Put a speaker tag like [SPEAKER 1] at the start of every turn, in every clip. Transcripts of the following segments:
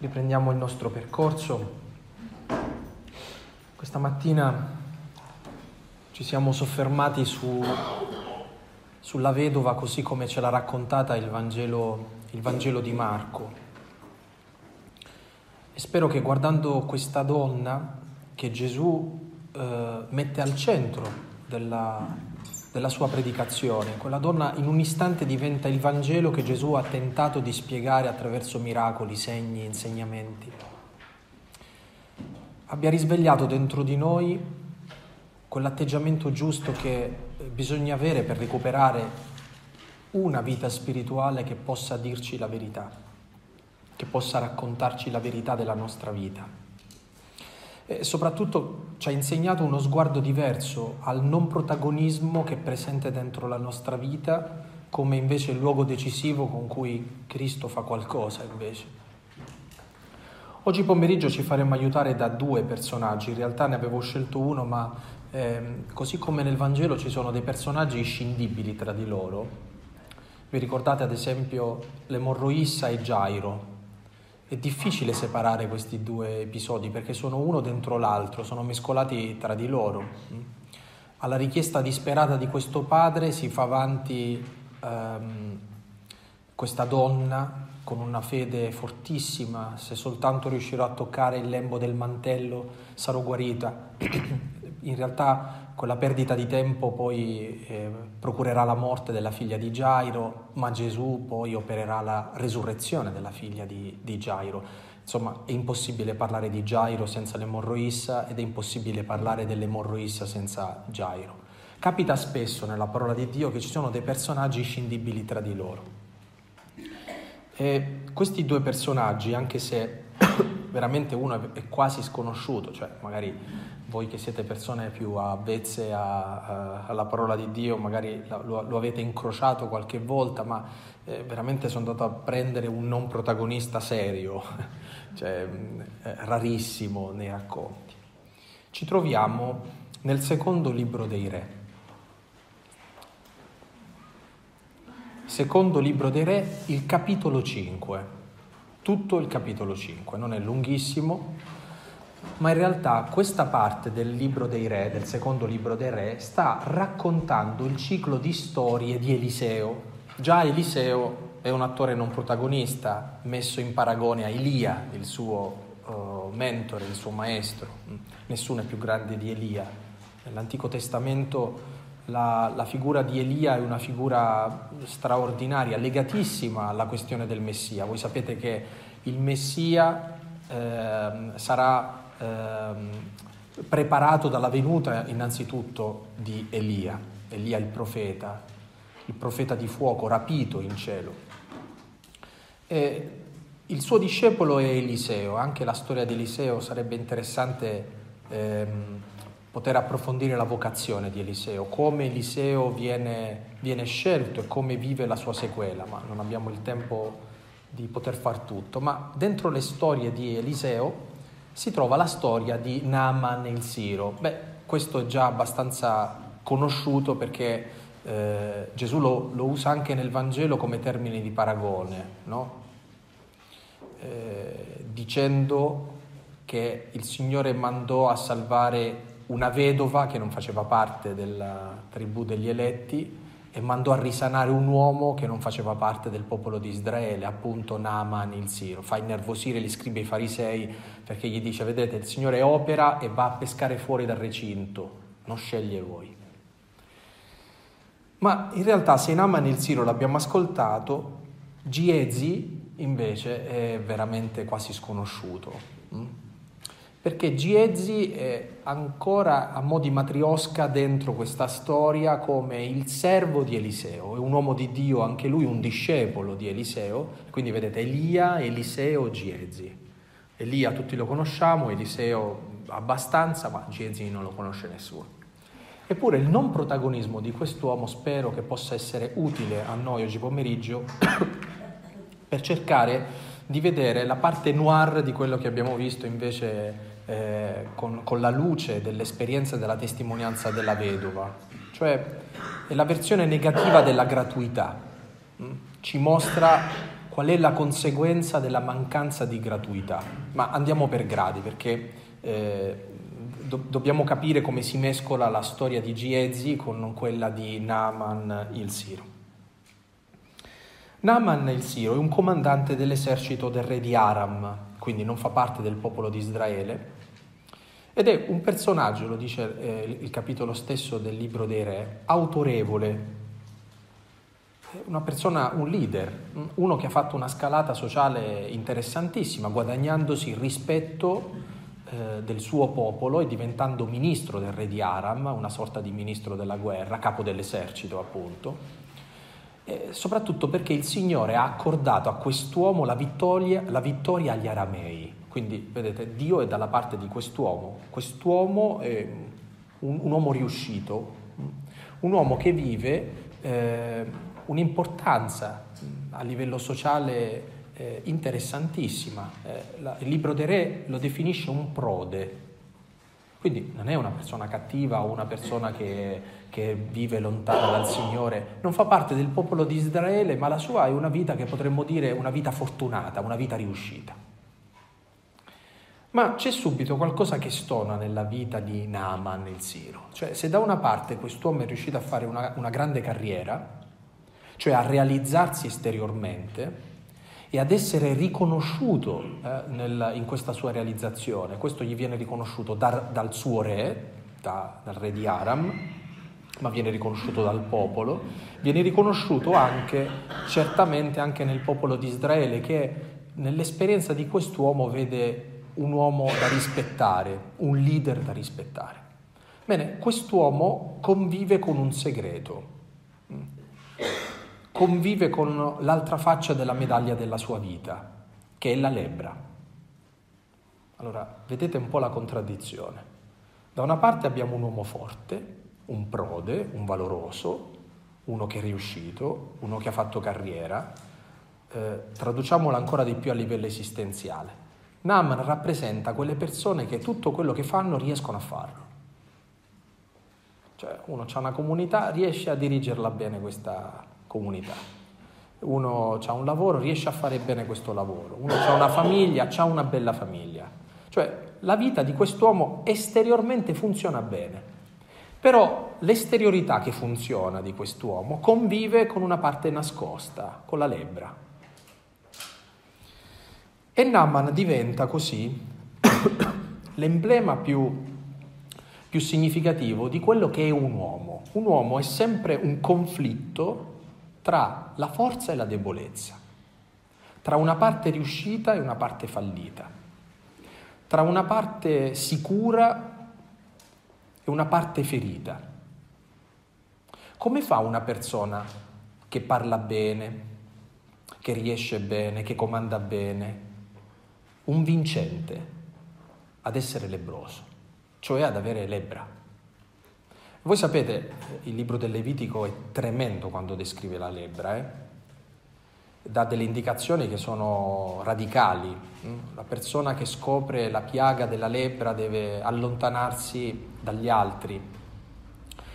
[SPEAKER 1] Riprendiamo il nostro percorso. Questa mattina ci siamo soffermati su, sulla vedova così come ce l'ha raccontata il Vangelo, il Vangelo di Marco. E spero che guardando questa donna che Gesù eh, mette al centro della, della sua predicazione. Quella donna in un istante diventa il Vangelo che Gesù ha tentato di spiegare attraverso miracoli, segni, insegnamenti. Abbia risvegliato dentro di noi quell'atteggiamento giusto che bisogna avere per recuperare una vita spirituale che possa dirci la verità, che possa raccontarci la verità della nostra vita. E soprattutto ci ha insegnato uno sguardo diverso al non protagonismo che è presente dentro la nostra vita come invece il luogo decisivo con cui Cristo fa qualcosa invece. Oggi pomeriggio ci faremo aiutare da due personaggi, in realtà ne avevo scelto uno, ma eh, così come nel Vangelo ci sono dei personaggi inscindibili tra di loro. Vi ricordate ad esempio l'emorroissa e Gairo, è difficile separare questi due episodi perché sono uno dentro l'altro, sono mescolati tra di loro. Alla richiesta disperata di questo padre si fa avanti ehm, questa donna con una fede fortissima, se soltanto riuscirò a toccare il lembo del mantello sarò guarita. In realtà quella perdita di tempo poi eh, procurerà la morte della figlia di Gairo, ma Gesù poi opererà la resurrezione della figlia di, di Gairo. Insomma, è impossibile parlare di Gairo senza l'emorroissa ed è impossibile parlare dell'emorroissa senza Gairo. Capita spesso nella parola di Dio che ci sono dei personaggi scindibili tra di loro. E questi due personaggi, anche se veramente uno è quasi sconosciuto, cioè magari voi che siete persone più avvezze a, a, alla parola di Dio, magari lo, lo, avete incrociato qualche volta, ma eh, veramente sono andato a prendere un non protagonista serio, cioè eh, rarissimo nei racconti. Ci troviamo nel secondo libro dei re. Secondo libro dei re, il capitolo 5, tutto il capitolo 5, non è lunghissimo, ma in realtà questa parte del libro dei re, del secondo libro dei re, sta raccontando il ciclo di storie di Eliseo. Già Eliseo è un attore non protagonista, messo in paragone a Elia, il suo uh, mentore, il suo maestro. Nessuno è più grande di Elia. Nell'Antico Testamento la, la figura di Elia è una figura straordinaria, legatissima alla questione del Messia. Voi sapete che il Messia eh, sarà ehm, preparato dalla venuta innanzitutto di Elia, Elia il profeta, il profeta di fuoco rapito in cielo. E il suo discepolo è Eliseo, anche la storia di Eliseo sarebbe interessante ehm, poter approfondire la vocazione di Eliseo, come Eliseo viene, viene scelto e come vive la sua sequela, ma non abbiamo il tempo di poter far tutto. Ma dentro le storie di Eliseo si trova la storia di Naaman il Siro. Beh, questo è già abbastanza conosciuto perché eh, Gesù lo, lo, usa anche nel Vangelo come termine di paragone, no? eh, dicendo che il Signore mandò a salvare una vedova che non faceva parte della tribù degli eletti e mandò a risanare un uomo che non faceva parte del popolo di Israele, appunto Naaman il Siro. Fa innervosire gli scribi e i farisei perché gli dice, vedete, il Signore opera e va a pescare fuori dal recinto, non sceglie lui. Ma in realtà se Naaman il Siro l'abbiamo ascoltato, Giezi invece è veramente quasi sconosciuto. Perché Giezi è ancora a mo' di matriosca dentro questa storia come il servo di Eliseo, è un uomo di Dio, anche lui un discepolo di Eliseo, quindi vedete Elia, Eliseo, Giezi. Elia tutti lo conosciamo, Eliseo abbastanza, ma Giezi non lo conosce nessuno. Eppure il non protagonismo di quest'uomo spero che possa essere utile a noi oggi pomeriggio per cercare di vedere la parte noir di quello che abbiamo visto invece eh, con, con, la luce dell'esperienza della testimonianza della vedova, cioè è la versione negativa della gratuità, mm? ci mostra qual è la conseguenza della mancanza di gratuità. Ma andiamo per gradi perché eh, do- dobbiamo capire come si mescola la storia di Giezi con quella di Naaman il Siro. Naaman il Siro è un comandante dell'esercito del re di Aram, quindi non fa parte del popolo di Israele, ed è un personaggio, lo dice eh, il capitolo stesso del libro dei re, autorevole, una persona, un leader, uno che ha fatto una scalata sociale interessantissima, guadagnandosi il rispetto eh, del suo popolo e diventando ministro del re di Aram, una sorta di ministro della guerra, capo dell'esercito appunto, eh, soprattutto perché il Signore ha accordato a quest'uomo la vittoria, la vittoria agli aramei. Quindi, vedete, Dio è dalla parte di quest'uomo. Quest'uomo è un, un uomo riuscito, un uomo che vive eh, un'importanza a livello sociale eh, interessantissima. Eh, la, il libro dei re lo definisce un prode, quindi non è una persona cattiva o una persona che, che, vive lontana dal Signore, non fa parte del popolo di Israele, ma la sua è una vita che potremmo dire una vita fortunata, una vita riuscita. Ma c'è subito qualcosa che stona nella vita di Naaman il Siro. Cioè, se da una parte quest'uomo è riuscito a fare una, una grande carriera, cioè a realizzarsi esteriormente, e ad essere riconosciuto eh, nel, in questa sua realizzazione. Questo gli viene riconosciuto da, dal suo re, da, dal re di Aram, ma viene riconosciuto dal popolo, viene riconosciuto anche, certamente anche nel popolo di Israele, che nell'esperienza di quest'uomo vede un uomo da rispettare, un leader da rispettare. Bene, quest'uomo convive con un segreto convive con l'altra faccia della medaglia della sua vita, che è la lebbra. Allora, vedete un po' la contraddizione. Da una parte abbiamo un uomo forte, un prode, un valoroso, uno che è riuscito, uno che ha fatto carriera, eh, traduciamola ancora di più a livello esistenziale. Naaman rappresenta quelle persone che tutto quello che fanno riescono a farlo. Cioè uno ha una comunità, riesce a dirigerla bene questa, comunità. Uno ha un lavoro, riesce a fare bene questo lavoro, uno ha una famiglia, ha una bella famiglia. Cioè la vita di quest'uomo esteriormente funziona bene, però l'esteriorità che funziona di quest'uomo convive con una parte nascosta, con la lebbra. E Naaman diventa così l'emblema più, più significativo di quello che è un uomo. Un uomo è sempre un conflitto tra la forza e la debolezza, tra una parte riuscita e una parte fallita, tra una parte sicura e una parte ferita. Come fa una persona che parla bene, che riesce bene, che comanda bene, un vincente, ad essere lebroso, cioè ad avere lebbra? Voi sapete, il libro del Levitico è tremendo quando descrive la lebbra, eh? dà delle indicazioni che sono radicali. Mm? La persona che scopre la piaga della lebbra deve allontanarsi dagli altri.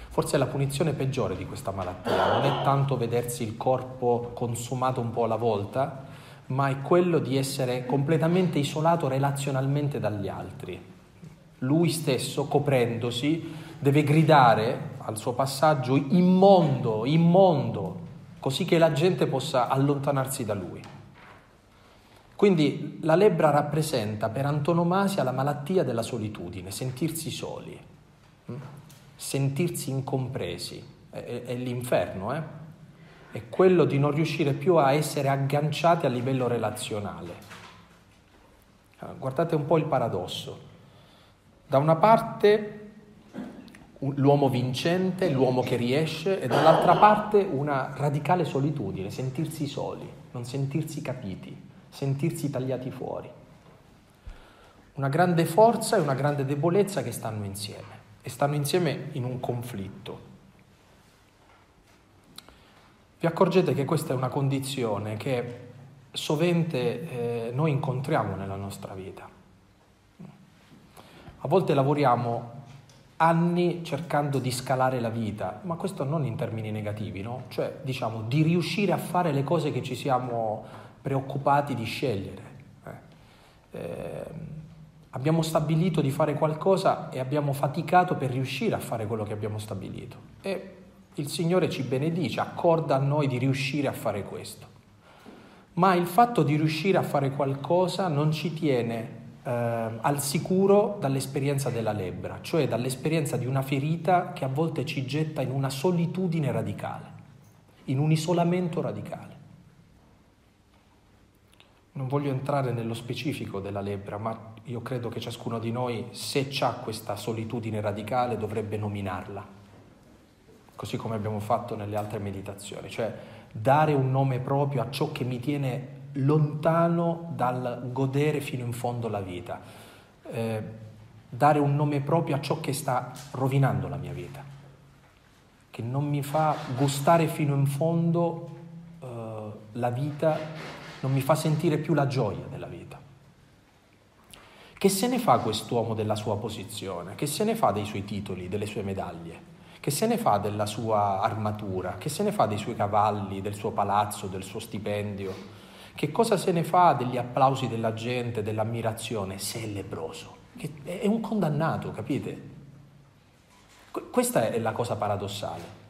[SPEAKER 1] Forse è la punizione peggiore di questa malattia, non è tanto vedersi il corpo consumato un po' alla volta, ma è quello di essere completamente isolato relazionalmente dagli altri. Lui stesso, coprendosi, deve gridare al suo passaggio immondo, immondo, così che la gente possa allontanarsi da lui. Quindi la lebbra rappresenta per antonomasia la malattia della solitudine, sentirsi soli, hm? sentirsi incompresi, è, è l'inferno, eh? è quello di non riuscire più a essere agganciati a livello relazionale. Guardate un po' il paradosso. Da una parte l'uomo vincente, l'uomo che riesce e dall'altra parte una radicale solitudine, sentirsi soli, non sentirsi capiti, sentirsi tagliati fuori. Una grande forza e una grande debolezza che stanno insieme e stanno insieme in un conflitto. Vi accorgete che questa è una condizione che sovente eh, noi incontriamo nella nostra vita. A volte lavoriamo anni cercando di scalare la vita, ma questo non in termini negativi, no? Cioè, diciamo, di riuscire a fare le cose che ci siamo preoccupati di scegliere. Eh, eh, abbiamo stabilito di fare qualcosa e abbiamo faticato per riuscire a fare quello che abbiamo stabilito. E il Signore ci benedice, accorda a noi di riuscire a fare questo. Ma il fatto di riuscire a fare qualcosa non ci tiene eh, al sicuro dall'esperienza della lebbra, cioè dall'esperienza di una ferita che a volte ci getta in una solitudine radicale, in un isolamento radicale. Non voglio entrare nello specifico della lebbra, ma io credo che ciascuno di noi, se ha questa solitudine radicale, dovrebbe nominarla, così come abbiamo fatto nelle altre meditazioni, cioè dare un nome proprio a ciò che mi tiene lontano dal godere fino in fondo la vita, eh, dare un nome proprio a ciò che sta rovinando la mia vita, che non mi fa gustare fino in fondo eh, la vita, non mi fa sentire più la gioia della vita. Che se ne fa quest'uomo della sua posizione? Che se ne fa dei suoi titoli, delle sue medaglie? Che se ne fa della sua armatura? Che se ne fa dei suoi cavalli, del suo palazzo, del suo stipendio? Che cosa se ne fa degli applausi della gente, dell'ammirazione, se è lebroso? è un condannato, capite? Questa è la cosa paradossale.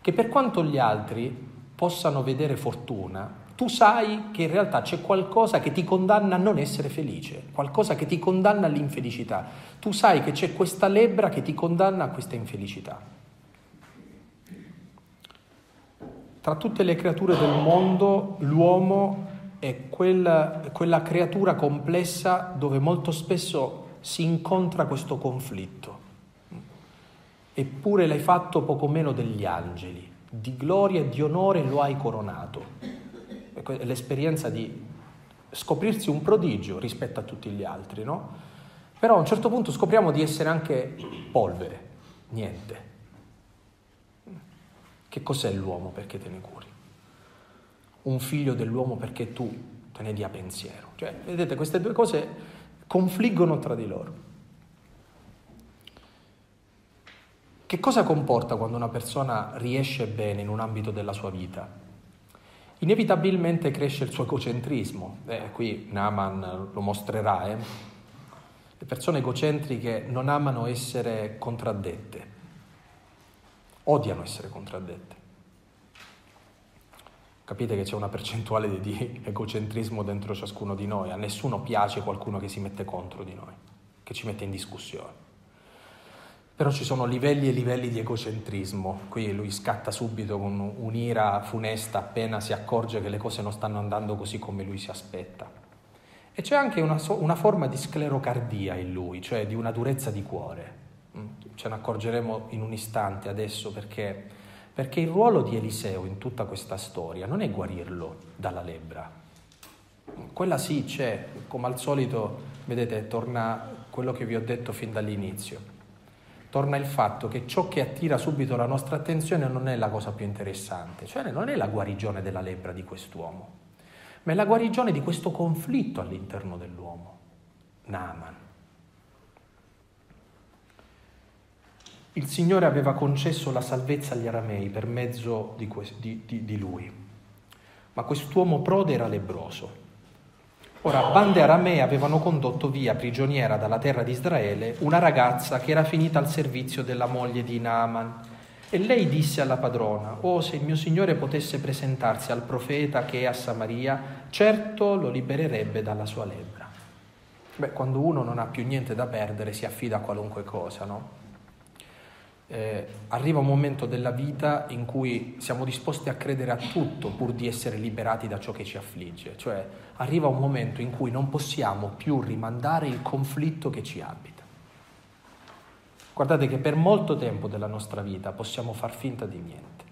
[SPEAKER 1] Che per quanto gli altri possano vedere fortuna, tu sai che in realtà c'è qualcosa che ti condanna a non essere felice, qualcosa che ti condanna all'infelicità. Tu sai che c'è questa lebbra che ti condanna a questa infelicità. Tra tutte le creature del mondo, l'uomo è quella, quella creatura complessa dove molto spesso si incontra questo conflitto. Eppure l'hai fatto poco meno degli angeli, di gloria e di onore lo hai coronato. È l'esperienza di scoprirsi un prodigio rispetto a tutti gli altri, no? Però a un certo punto scopriamo di essere anche polvere, niente. Che cos'è l'uomo perché te ne curi? Un figlio dell'uomo perché tu te ne dia pensiero. Cioè, vedete, queste due cose confliggono tra di loro. Che cosa comporta quando una persona riesce bene in un ambito della sua vita? Inevitabilmente cresce il suo egocentrismo. Eh, qui Naaman lo mostrerà. Eh? Le persone egocentriche non amano essere contraddette odiano essere contraddette. Capite che c'è una percentuale di egocentrismo dentro ciascuno di noi, a nessuno piace qualcuno che si mette contro di noi, che ci mette in discussione. Però ci sono livelli e livelli di egocentrismo, qui lui scatta subito con un'ira funesta appena si accorge che le cose non stanno andando così come lui si aspetta. E c'è anche una, una forma di sclerocardia in lui, cioè di una durezza di cuore, ce ne accorgeremo in un istante adesso perché, perché il ruolo di Eliseo in tutta questa storia non è guarirlo dalla lebbra. Quella sì c'è, come al solito, vedete, torna quello che vi ho detto fin dall'inizio. Torna il fatto che ciò che attira subito la nostra attenzione non è la cosa più interessante, cioè non è la guarigione della lebbra di quest'uomo, ma è la guarigione di questo conflitto all'interno dell'uomo, Naaman. Il Signore aveva concesso la salvezza agli aramei per mezzo di, di, di, di lui. Ma quest'uomo prode era lebroso. Ora, bande aramee avevano condotto via prigioniera dalla terra di Israele una ragazza che era finita al servizio della moglie di Naaman. E lei disse alla padrona, oh se il mio Signore potesse presentarsi al profeta che è a Samaria, certo lo libererebbe dalla sua lebbra. Beh, quando uno non ha più niente da perdere si affida a qualunque cosa, no? Eh, arriva un momento della vita in cui siamo disposti a credere a tutto pur di essere liberati da ciò che ci affligge, cioè arriva un momento in cui non possiamo più rimandare il conflitto che ci abita. Guardate che per molto tempo della nostra vita possiamo far finta di niente,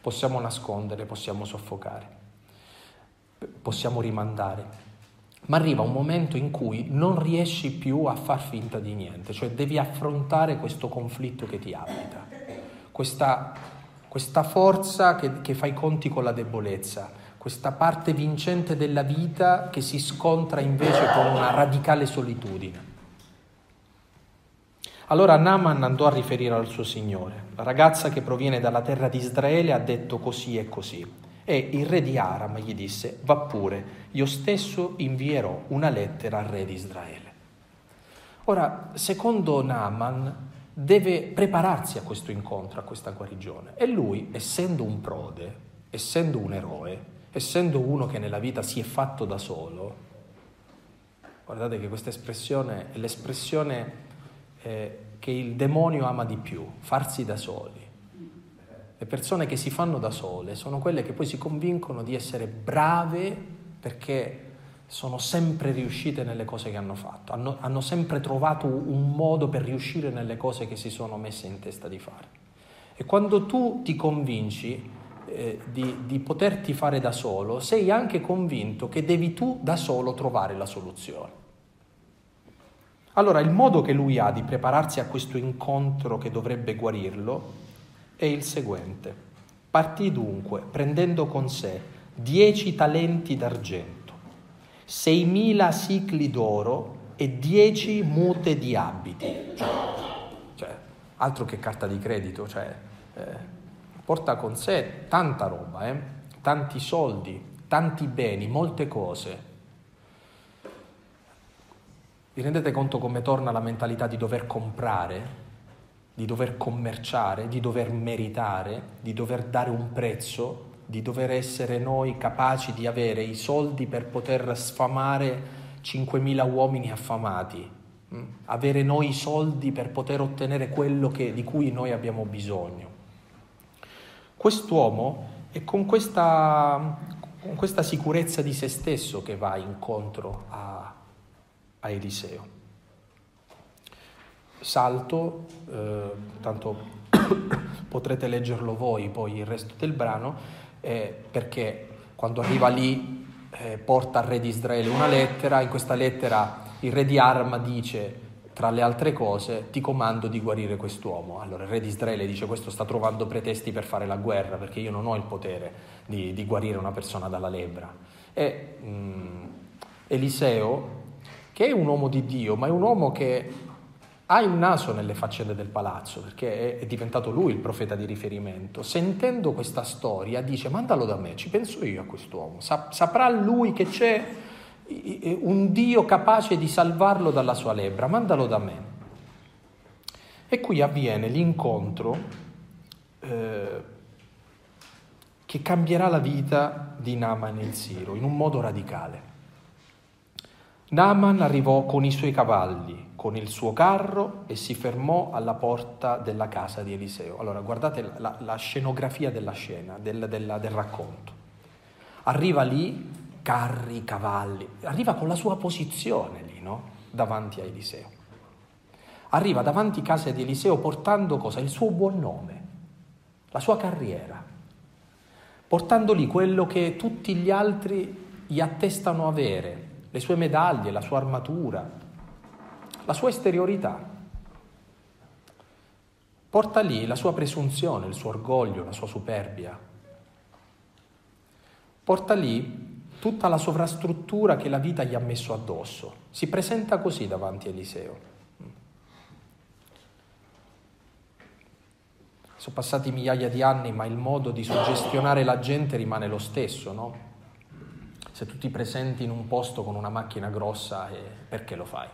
[SPEAKER 1] possiamo nascondere, possiamo soffocare, possiamo rimandare, ma arriva un momento in cui non riesci più a far finta di niente, cioè devi affrontare questo conflitto che ti abita, questa, questa forza che, che fa i conti con la debolezza, questa parte vincente della vita che si scontra invece con una radicale solitudine. Allora Naaman andò a riferire al suo signore. La ragazza che proviene dalla terra di Israele ha detto così e così. E il re di Aram gli disse, va pure, io stesso invierò una lettera al re di Israele. Ora, secondo Naaman, deve prepararsi a questo incontro, a questa guarigione. E lui, essendo un prode, essendo un eroe, essendo uno che nella vita si è fatto da solo, guardate che questa espressione è l'espressione eh, che il demonio ama di più, farsi da soli. Le persone che si fanno da sole sono quelle che poi si convincono di essere brave perché sono sempre riuscite nelle cose che hanno fatto, hanno, hanno, sempre trovato un modo per riuscire nelle cose che si sono messe in testa di fare. E quando tu ti convinci eh, di, di poterti fare da solo, sei anche convinto che devi tu da solo trovare la soluzione. Allora il modo che lui ha di prepararsi a questo incontro che dovrebbe guarirlo è il seguente. Partì dunque prendendo con sé dieci talenti d'argento, seimila sicli d'oro e dieci mute di abiti. Cioè, altro che carta di credito, cioè, eh, porta con sé tanta roba, eh? tanti soldi, tanti beni, molte cose. Vi rendete conto come torna la mentalità di dover comprare? Di dover commerciare, di dover meritare, di dover dare un prezzo, di dover essere noi capaci di avere i soldi per poter sfamare 5.000 uomini affamati, mm? avere noi i soldi per poter ottenere quello che, di cui noi abbiamo bisogno. Quest'uomo è con questa, con questa sicurezza di se stesso che va incontro a, a Eliseo salto, eh, tanto potrete leggerlo voi poi il resto del brano, eh, perché quando arriva lì eh, porta al re di Israele una lettera, in questa lettera il re di Arma dice tra le altre cose ti comando di guarire quest'uomo. Allora il re di Israele dice questo sta trovando pretesti per fare la guerra perché io non ho il potere di, di guarire una persona dalla lebbra. E mh, mm, Eliseo, che è un uomo di Dio, ma è un uomo che ha il naso nelle faccende del palazzo, perché è diventato lui il profeta di riferimento. Sentendo questa storia dice mandalo da me, ci penso io a quest'uomo, saprà lui che c'è un Dio capace di salvarlo dalla sua lebbra, mandalo da me. E qui avviene l'incontro eh, che cambierà la vita di Naaman il Siro in un modo radicale. Naaman arrivò con i suoi cavalli, con il suo carro e si fermò alla porta della casa di Eliseo. Allora guardate la, la scenografia della scena, del, del, del racconto. Arriva lì, carri, cavalli, arriva con la sua posizione lì, no? Davanti a Eliseo. Arriva davanti a casa di Eliseo portando cosa? Il suo buon nome, la sua carriera, portando lì quello che tutti gli altri gli attestano avere, le sue medaglie, la sua armatura, la sua esteriorità. Porta lì la sua presunzione, il suo orgoglio, la sua superbia. Porta lì tutta la sovrastruttura che la vita gli ha messo addosso. Si presenta così davanti a Eliseo. Sono passati migliaia di anni, ma il modo di suggestionare la gente rimane lo stesso, no? Se tu ti presenti in un posto con una macchina grossa, eh, perché lo fai?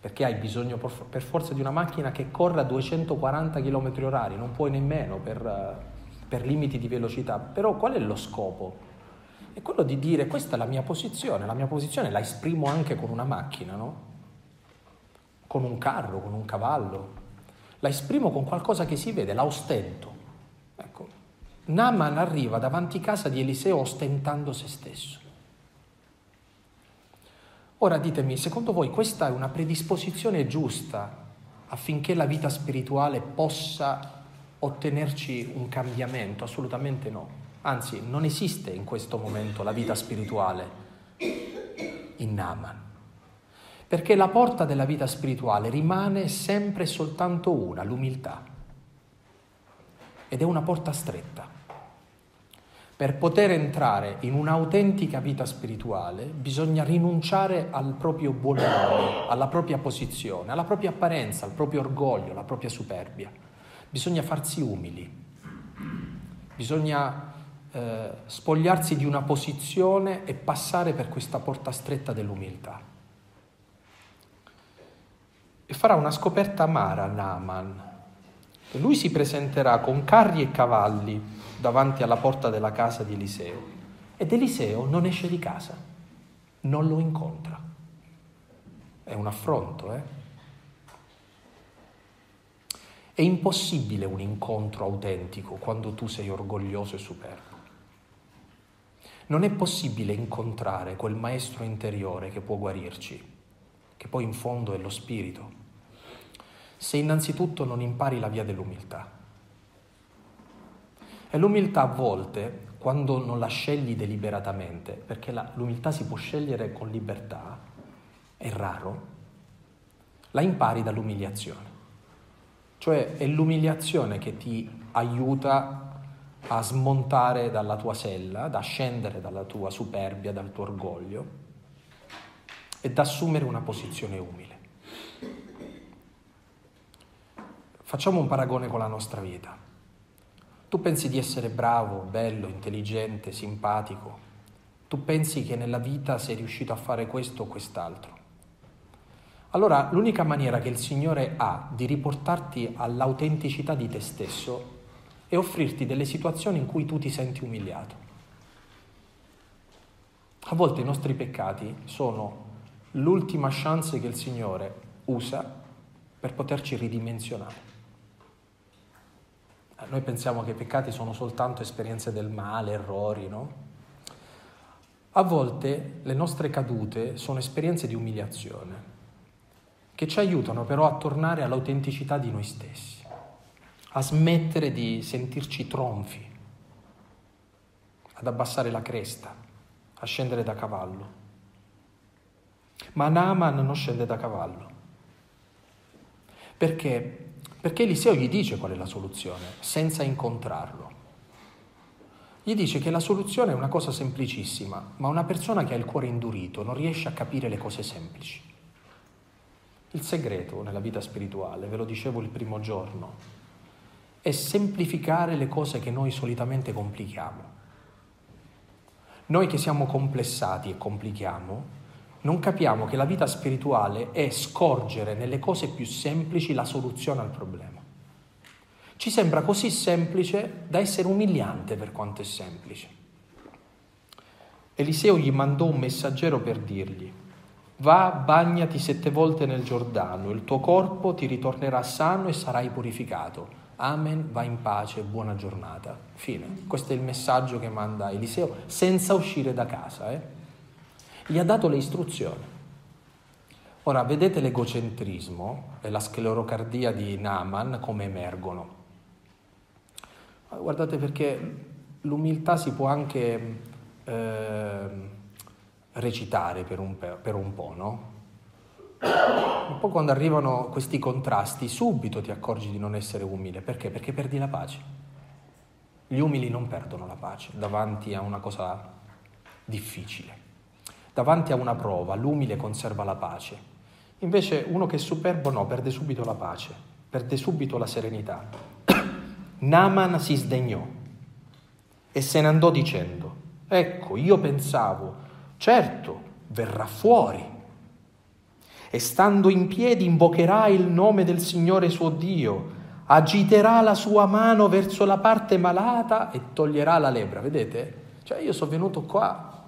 [SPEAKER 1] Perché hai bisogno per forza di una macchina che corra a 240 km orari, non puoi nemmeno per, per limiti di velocità. Però qual è lo scopo? È quello di dire questa è la mia posizione, la mia posizione la esprimo anche con una macchina, no? Con un carro, con un cavallo. La esprimo con qualcosa che si vede, la ostento. Naaman arriva davanti casa di Eliseo ostentando se stesso. Ora ditemi, secondo voi questa è una predisposizione giusta affinché la vita spirituale possa ottenerci un cambiamento? Assolutamente no. Anzi, non esiste in questo momento la vita spirituale in Naaman. Perché la porta della vita spirituale rimane sempre soltanto una, l'umiltà. Ed è una porta stretta. Per poter entrare in un'autentica vita spirituale bisogna rinunciare al proprio buon nome, alla propria posizione, alla propria apparenza, al proprio orgoglio, alla propria superbia. Bisogna farsi umili, bisogna eh, spogliarsi di una posizione e passare per questa porta stretta dell'umiltà. E farà una scoperta amara Naaman. Lui si presenterà con carri e cavalli davanti alla porta della casa di Eliseo ed Eliseo non esce di casa, non lo incontra. È un affronto, eh? È impossibile un incontro autentico quando tu sei orgoglioso e superbo. Non è possibile incontrare quel maestro interiore che può guarirci, che poi in fondo è lo spirito, se innanzitutto non impari la via dell'umiltà. E l'umiltà a volte, quando non la scegli deliberatamente, perché la, l'umiltà si può scegliere con libertà, è raro, la impari dall'umiliazione. Cioè è l'umiliazione che ti aiuta a smontare dalla tua sella, da scendere dalla tua superbia, dal tuo orgoglio e da assumere una posizione umile. Facciamo un paragone con la nostra vita. Tu pensi di essere bravo, bello, intelligente, simpatico. Tu pensi che nella vita sei riuscito a fare questo o quest'altro. Allora l'unica maniera che il Signore ha di riportarti all'autenticità di te stesso e offrirti delle situazioni in cui tu ti senti umiliato. A volte i nostri peccati sono l'ultima chance che il Signore usa per poterci ridimensionare. Noi pensiamo che i peccati sono soltanto esperienze del male, errori, no? A volte le nostre cadute sono esperienze di umiliazione che ci aiutano però a tornare all'autenticità di noi stessi a smettere di sentirci tronfi, ad abbassare la cresta, a scendere da cavallo. Ma Naaman non scende da cavallo. Perché? Perché Eliseo gli dice qual è la soluzione, senza incontrarlo. Gli dice che la soluzione è una cosa semplicissima, ma una persona che ha il cuore indurito non riesce a capire le cose semplici. Il segreto nella vita spirituale, ve lo dicevo il primo giorno, è semplificare le cose che noi solitamente complichiamo. Noi che siamo complessati e complichiamo, non capiamo che la vita spirituale è scorgere nelle cose più semplici la soluzione al problema. Ci sembra così semplice da essere umiliante per quanto è semplice. Eliseo gli mandò un messaggero per dirgli, va, bagnati sette volte nel Giordano, il tuo corpo ti ritornerà sano e sarai purificato. Amen, va in pace, buona giornata. Fine. Questo è il messaggio che manda Eliseo senza uscire da casa. Eh? Gli ha dato le istruzioni. Ora, vedete l'egocentrismo e la sclerocardia di Naaman come emergono. Guardate perché l'umiltà si può anche eh, recitare per un, per un po', no? Un po' quando arrivano questi contrasti, subito ti accorgi di non essere umile. Perché? Perché perdi la pace. Gli umili non perdono la pace davanti a una cosa difficile. Davanti a una prova, l'umile conserva la pace. Invece uno che è superbo no, perde subito la pace, perde subito la serenità. Naman si sdegnò e se ne andò dicendo, ecco, io pensavo, certo, verrà fuori e stando in piedi invocherà il nome del Signore suo Dio, agiterà la sua mano verso la parte malata e toglierà la lepra. Vedete? Cioè io sono venuto qua,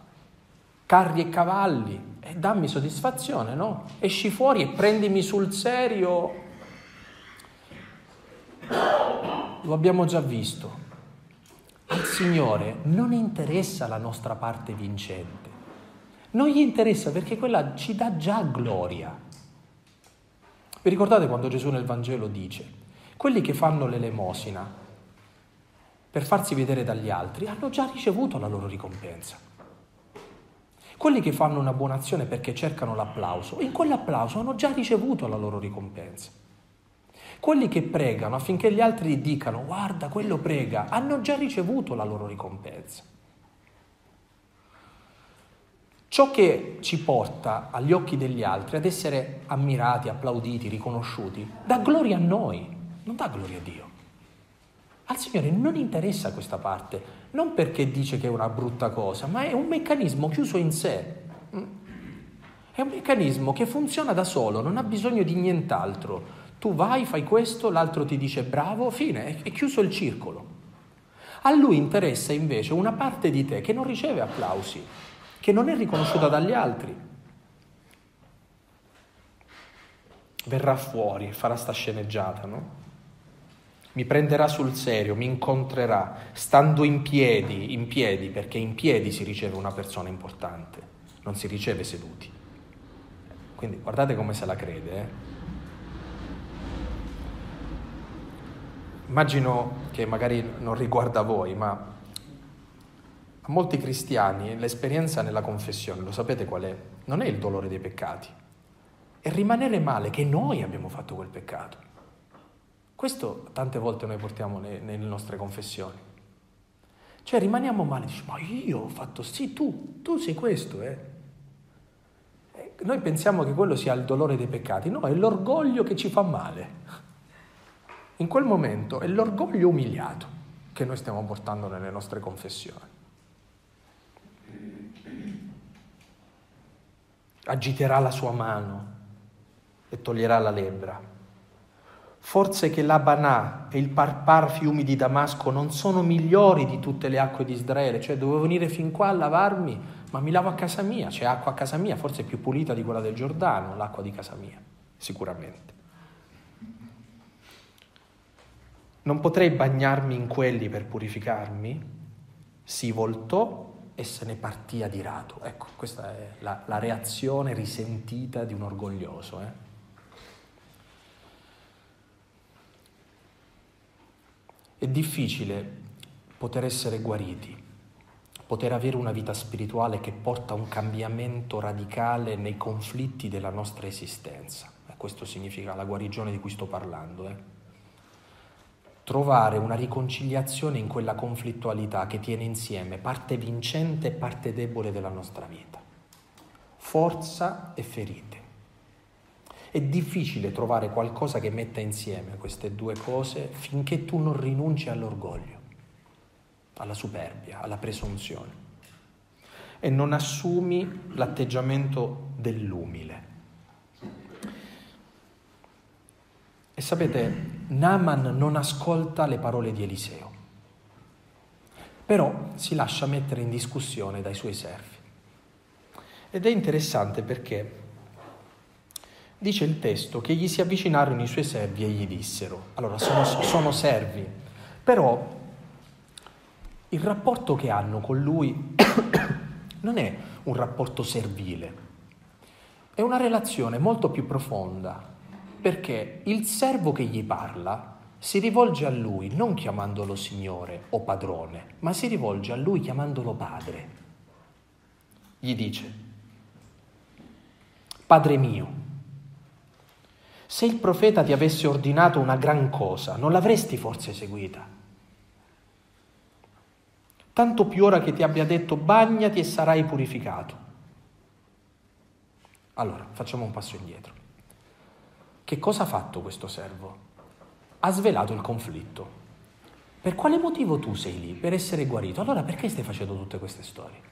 [SPEAKER 1] carri e cavalli, e dammi soddisfazione, no? Esci fuori e prendimi sul serio. Lo abbiamo già visto. Al Signore non interessa la nostra parte vincente. Non gli interessa perché quella ci dà già gloria. Vi ricordate quando Gesù nel Vangelo dice, quelli che fanno l'elemosina per farsi vedere dagli altri hanno già ricevuto la loro ricompensa. Quelli che fanno una buona azione perché cercano l'applauso, in quell'applauso hanno già ricevuto la loro ricompensa. Quelli che pregano affinché gli altri dicano guarda, quello prega, hanno già ricevuto la loro ricompensa. Ciò che ci porta agli occhi degli altri ad essere ammirati, applauditi, riconosciuti, dà gloria a noi, non dà gloria a Dio. Al Signore non interessa questa parte, non perché dice che è una brutta cosa, ma è un meccanismo chiuso in sé. È un meccanismo che funziona da solo, non ha bisogno di nient'altro. Tu vai, fai questo, l'altro ti dice bravo, fine, è chiuso il circolo. A lui interessa invece una parte di te che non riceve applausi, che non è riconosciuta dagli altri. Verrà fuori farà sta sceneggiata, no? Mi prenderà sul serio, mi incontrerà, stando in piedi, in piedi, perché in piedi si riceve una persona importante, non si riceve seduti. Quindi guardate come se la crede. Eh? Immagino che magari non riguarda voi, ma a molti cristiani l'esperienza nella confessione, lo sapete qual è? Non è il dolore dei peccati, è rimanere male che noi abbiamo fatto quel peccato. Questo tante volte noi portiamo ne, nelle nostre confessioni. Cioè rimaniamo male, dici, ma io ho fatto, sì, tu, tu sei questo, eh. Noi pensiamo che quello sia il dolore dei peccati, no, è l'orgoglio che ci fa male. In quel momento è l'orgoglio umiliato che noi stiamo portando nelle nostre confessioni. Agiterà la sua mano e toglierà la lebbra Forse che l'Abanà e il Parpar fiumi di Damasco non sono migliori di tutte le acque di Israele, cioè dovevo venire fin qua a lavarmi, ma mi lavo a casa mia, c'è acqua a casa mia, forse è più pulita di quella del Giordano, l'acqua di casa mia, sicuramente. Non potrei bagnarmi in quelli per purificarmi? Si voltò e se ne partì adirato. Ecco, questa è la, la reazione risentita di un orgoglioso. Eh? È difficile poter essere guariti, poter avere una vita spirituale che porta a un cambiamento radicale nei conflitti della nostra esistenza. Questo significa la guarigione di cui sto parlando. Eh? Trovare una riconciliazione in quella conflittualità che tiene insieme parte vincente e parte debole della nostra vita, forza e ferite. È difficile trovare qualcosa che metta insieme queste due cose finché tu non rinunci all'orgoglio, alla superbia, alla presunzione e non assumi l'atteggiamento dell'umile. E sapete, Naaman non ascolta le parole di Eliseo, però si lascia mettere in discussione dai suoi servi. Ed è interessante perché dice il testo che gli si avvicinarono i suoi servi e gli dissero, allora sono, sono servi, però il rapporto che hanno con lui non è un rapporto servile, è una relazione molto più profonda, perché il servo che gli parla si rivolge a lui non chiamandolo Signore o padrone, ma si rivolge a lui chiamandolo Padre. Gli dice, Padre mio, se il profeta ti avesse ordinato una gran cosa, non l'avresti forse eseguita? Tanto più ora che ti abbia detto bagnati e sarai purificato. Allora, facciamo un passo indietro. Che cosa ha fatto questo servo? Ha svelato il conflitto. Per quale motivo tu sei lì? Per essere guarito. Allora perché stai facendo tutte queste storie?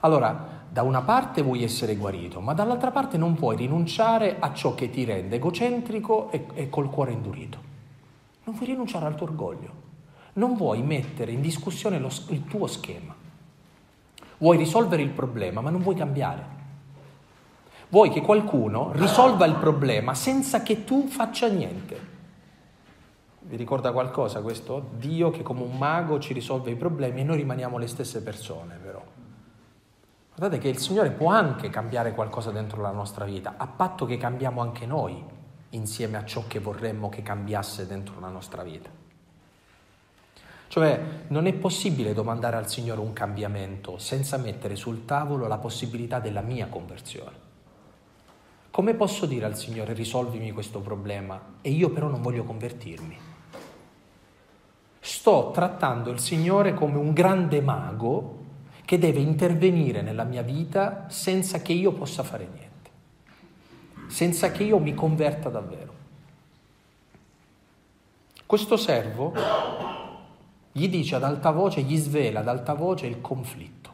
[SPEAKER 1] Allora, da una parte vuoi essere guarito, ma dall'altra parte non puoi rinunciare a ciò che ti rende egocentrico e, e col cuore indurito. Non vuoi rinunciare al tuo orgoglio. Non vuoi mettere in discussione lo, il tuo schema. Vuoi risolvere il problema, ma non vuoi cambiare. Vuoi che qualcuno risolva il problema senza che tu faccia niente. Vi ricorda qualcosa questo? Dio che come un mago ci risolve i problemi e noi rimaniamo le stesse persone, però. Guardate che il Signore può anche cambiare qualcosa dentro la nostra vita, a patto che cambiamo anche noi insieme a ciò che vorremmo che cambiasse dentro la nostra vita. Cioè non è possibile domandare al Signore un cambiamento senza mettere sul tavolo la possibilità della mia conversione. Come posso dire al Signore risolvimi questo problema e io però non voglio convertirmi? Sto trattando il Signore come un grande mago che deve intervenire nella mia vita senza che io possa fare niente, senza che io mi converta davvero. Questo servo Gli dice ad alta voce, gli svela ad alta voce il conflitto.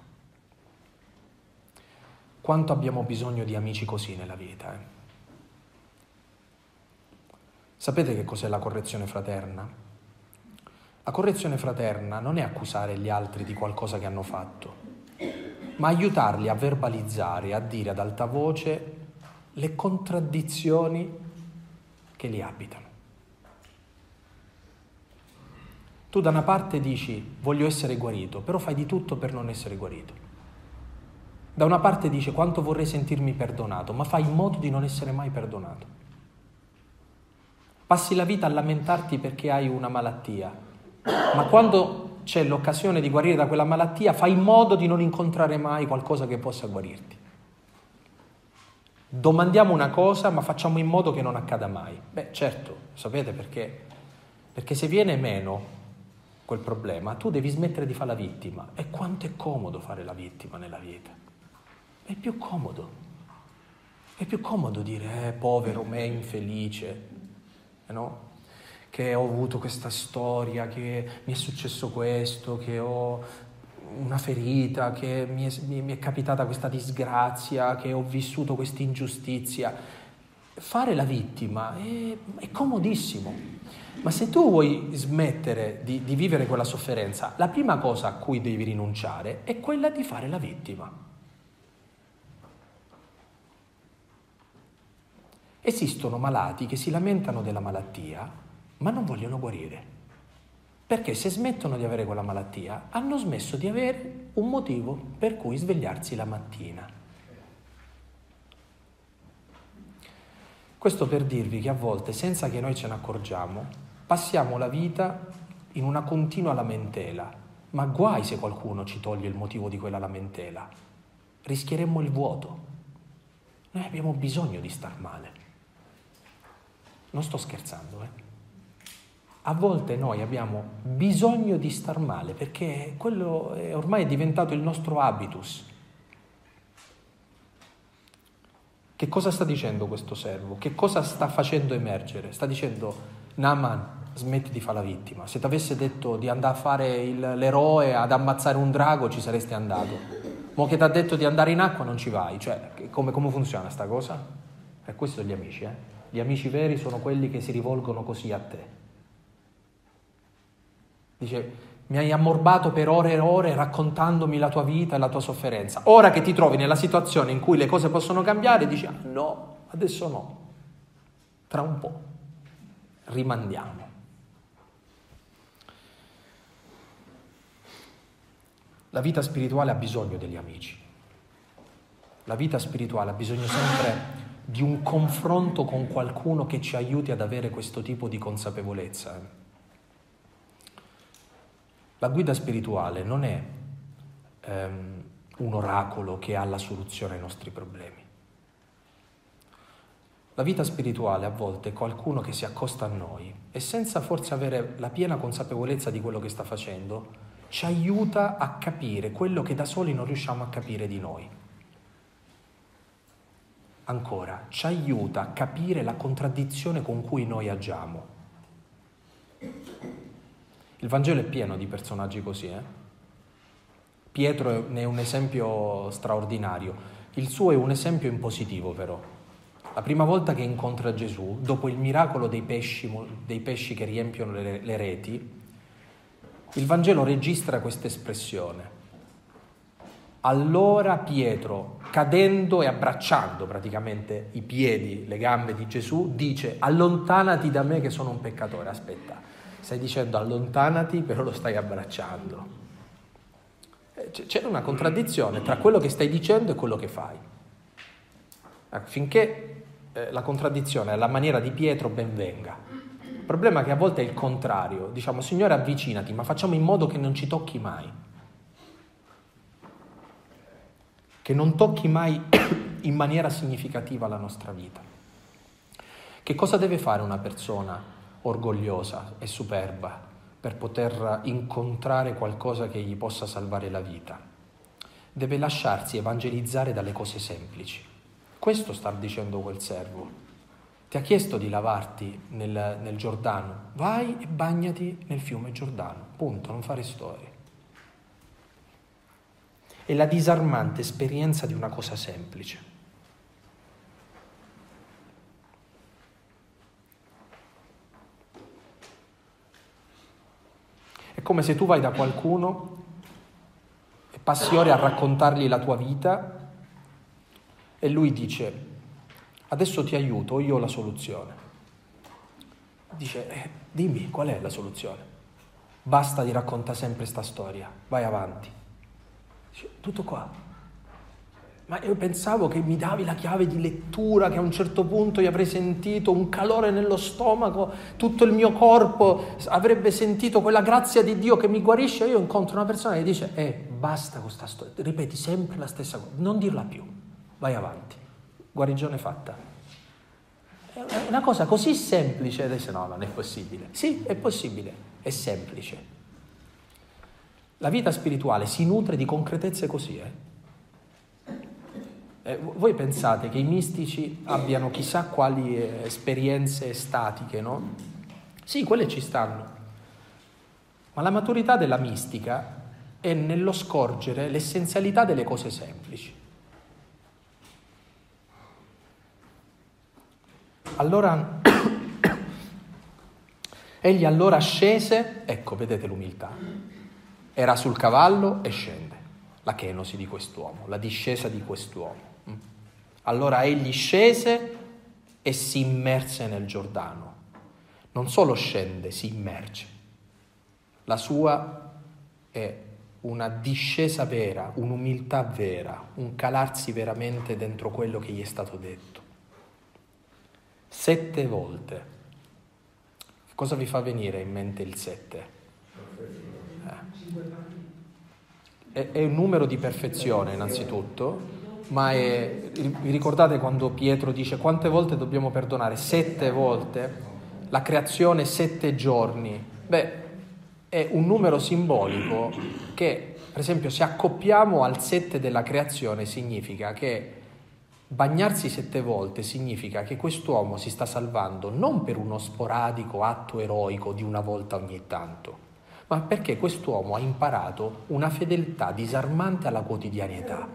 [SPEAKER 1] Quanto abbiamo bisogno di amici così nella vita? Eh? Sapete che cos'è la correzione fraterna? La correzione fraterna non è accusare gli altri di qualcosa che hanno fatto, ma aiutarli a verbalizzare, a dire ad alta voce le contraddizioni che li abitano. Tu da una parte dici voglio essere guarito, però fai di tutto per non essere guarito. Da una parte dice quanto vorrei sentirmi perdonato, ma fai in modo di non essere mai perdonato. Passi la vita a lamentarti perché hai una malattia, ma quando c'è l'occasione di guarire da quella malattia fai in modo di non incontrare mai qualcosa che possa guarirti. Domandiamo una cosa ma facciamo in modo che non accada mai. Beh certo, sapete perché? Perché se viene meno quel problema tu devi smettere di fare la vittima. E quanto è comodo fare la vittima nella vita? È più comodo. È più comodo dire, eh, povero me, infelice, eh, no? Che ho avuto questa storia, che mi è successo questo, che ho una ferita, che mi è, mi è capitata questa disgrazia, che ho vissuto questa ingiustizia. Fare la vittima è, è comodissimo. Ma se tu vuoi smettere di, di, vivere quella sofferenza, la prima cosa a cui devi rinunciare è quella di fare la vittima. Esistono malati che si lamentano della malattia, ma non vogliono guarire. Perché se smettono di avere quella malattia, hanno smesso di avere un motivo per cui svegliarsi la mattina. Questo per dirvi che a volte, senza che noi ce ne accorgiamo, passiamo la vita in una continua lamentela, ma guai se qualcuno ci toglie il motivo di quella lamentela. Rischieremmo il vuoto. Noi abbiamo bisogno di star male. Non sto scherzando, eh. A volte noi abbiamo bisogno di star male perché quello è ormai diventato il nostro habitus. Che cosa sta dicendo questo servo? Che cosa sta facendo emergere? Sta dicendo, Naaman, smetti di fare la vittima. Se ti avesse detto di andare a fare il, l'eroe, ad ammazzare un drago, ci saresti andato. Ma che ti ha detto di andare in acqua, non ci vai. Cioè, come, come funziona sta cosa? E questi sono gli amici, eh? Gli amici veri sono quelli che si rivolgono così a te. Dice, mi hai ammorbato per ore e ore raccontandomi la tua vita e la tua sofferenza. Ora che ti trovi nella situazione in cui le cose possono cambiare, dici, ah, no, adesso no, tra un po', rimandiamo. La vita spirituale ha bisogno degli amici. La vita spirituale ha bisogno sempre di un confronto con qualcuno che ci aiuti ad avere questo tipo di consapevolezza. La guida spirituale non è ehm, un oracolo che ha la soluzione ai nostri problemi. La vita spirituale a volte è qualcuno che si accosta a noi e senza forse avere la piena consapevolezza di quello che sta facendo, ci aiuta a capire quello che da soli non riusciamo a capire di noi ancora ci aiuta a capire la contraddizione con cui noi agiamo. Il Vangelo è pieno di personaggi così. Eh? Pietro ne è un esempio straordinario. Il suo è un esempio in positivo però. La prima volta che incontra Gesù, dopo il miracolo dei pesci, dei pesci che riempiono le, le reti, il Vangelo registra questa espressione. Allora Pietro, cadendo e abbracciando praticamente i piedi, le gambe di Gesù, dice allontanati da me che sono un peccatore. Aspetta, stai dicendo allontanati, però lo stai abbracciando. Eh, c'è una contraddizione tra quello che stai dicendo e quello che fai. Ecco, finché eh, la contraddizione alla maniera di Pietro ben venga. Il problema è che a volte è il contrario. Diciamo, Signore avvicinati, ma facciamo in modo che non ci tocchi mai. che non tocchi mai in maniera significativa la nostra vita. Che cosa deve fare una persona orgogliosa e superba per poter incontrare qualcosa che gli possa salvare la vita? Deve lasciarsi evangelizzare dalle cose semplici. Questo sta dicendo quel servo. Ti ha chiesto di lavarti nel, nel Giordano, vai e bagnati nel fiume Giordano, punto, non fare storie. È la disarmante esperienza di una cosa semplice. Come se tu vai da qualcuno e passi ore a raccontargli la tua vita e lui dice adesso ti aiuto, io ho la soluzione. Dice, eh, dimmi qual è la soluzione. Basta di raccontare sempre questa storia, vai avanti. Dice, tutto qua. Ma io pensavo che mi davi la chiave di lettura, che a un certo punto io avrei sentito un calore nello stomaco, tutto il mio corpo avrebbe sentito quella grazia di Dio che mi guarisce. Io incontro una persona che dice, eh, basta con questa storia, ripeti sempre la stessa cosa, non dirla più, vai avanti guarigione fatta. È una cosa così semplice, adesso no, non è possibile. Sì, è possibile, è semplice. La vita spirituale si nutre di concretezze così. Eh? Eh, voi pensate che i mistici abbiano chissà quali eh, esperienze statiche, no? Sì, quelle ci stanno. Ma la maturità della mistica è nello scorgere l'essenzialità delle cose semplici. Allora, egli allora scese, ecco, vedete l'umiltà, era sul cavallo e scende, la chenosi di quest'uomo, la discesa di quest'uomo. Allora egli scese e si immerse nel Giordano. Non solo scende, si immerge. La sua è una discesa vera, un'umiltà vera, un calarsi veramente dentro quello che gli è stato detto. Sette volte. Cosa vi fa venire in mente il sette? Eh. È, è un numero di perfezione innanzitutto, ma è, vi ricordate quando Pietro dice quante volte dobbiamo perdonare? Sette volte? La creazione sette giorni. Beh, è un numero simbolico che, per esempio, se accoppiamo al sette della creazione significa che Bagnarsi sette volte significa che quest'uomo si sta salvando non per uno sporadico atto eroico di una volta ogni tanto, ma perché quest'uomo ha imparato una fedeltà disarmante alla quotidianità,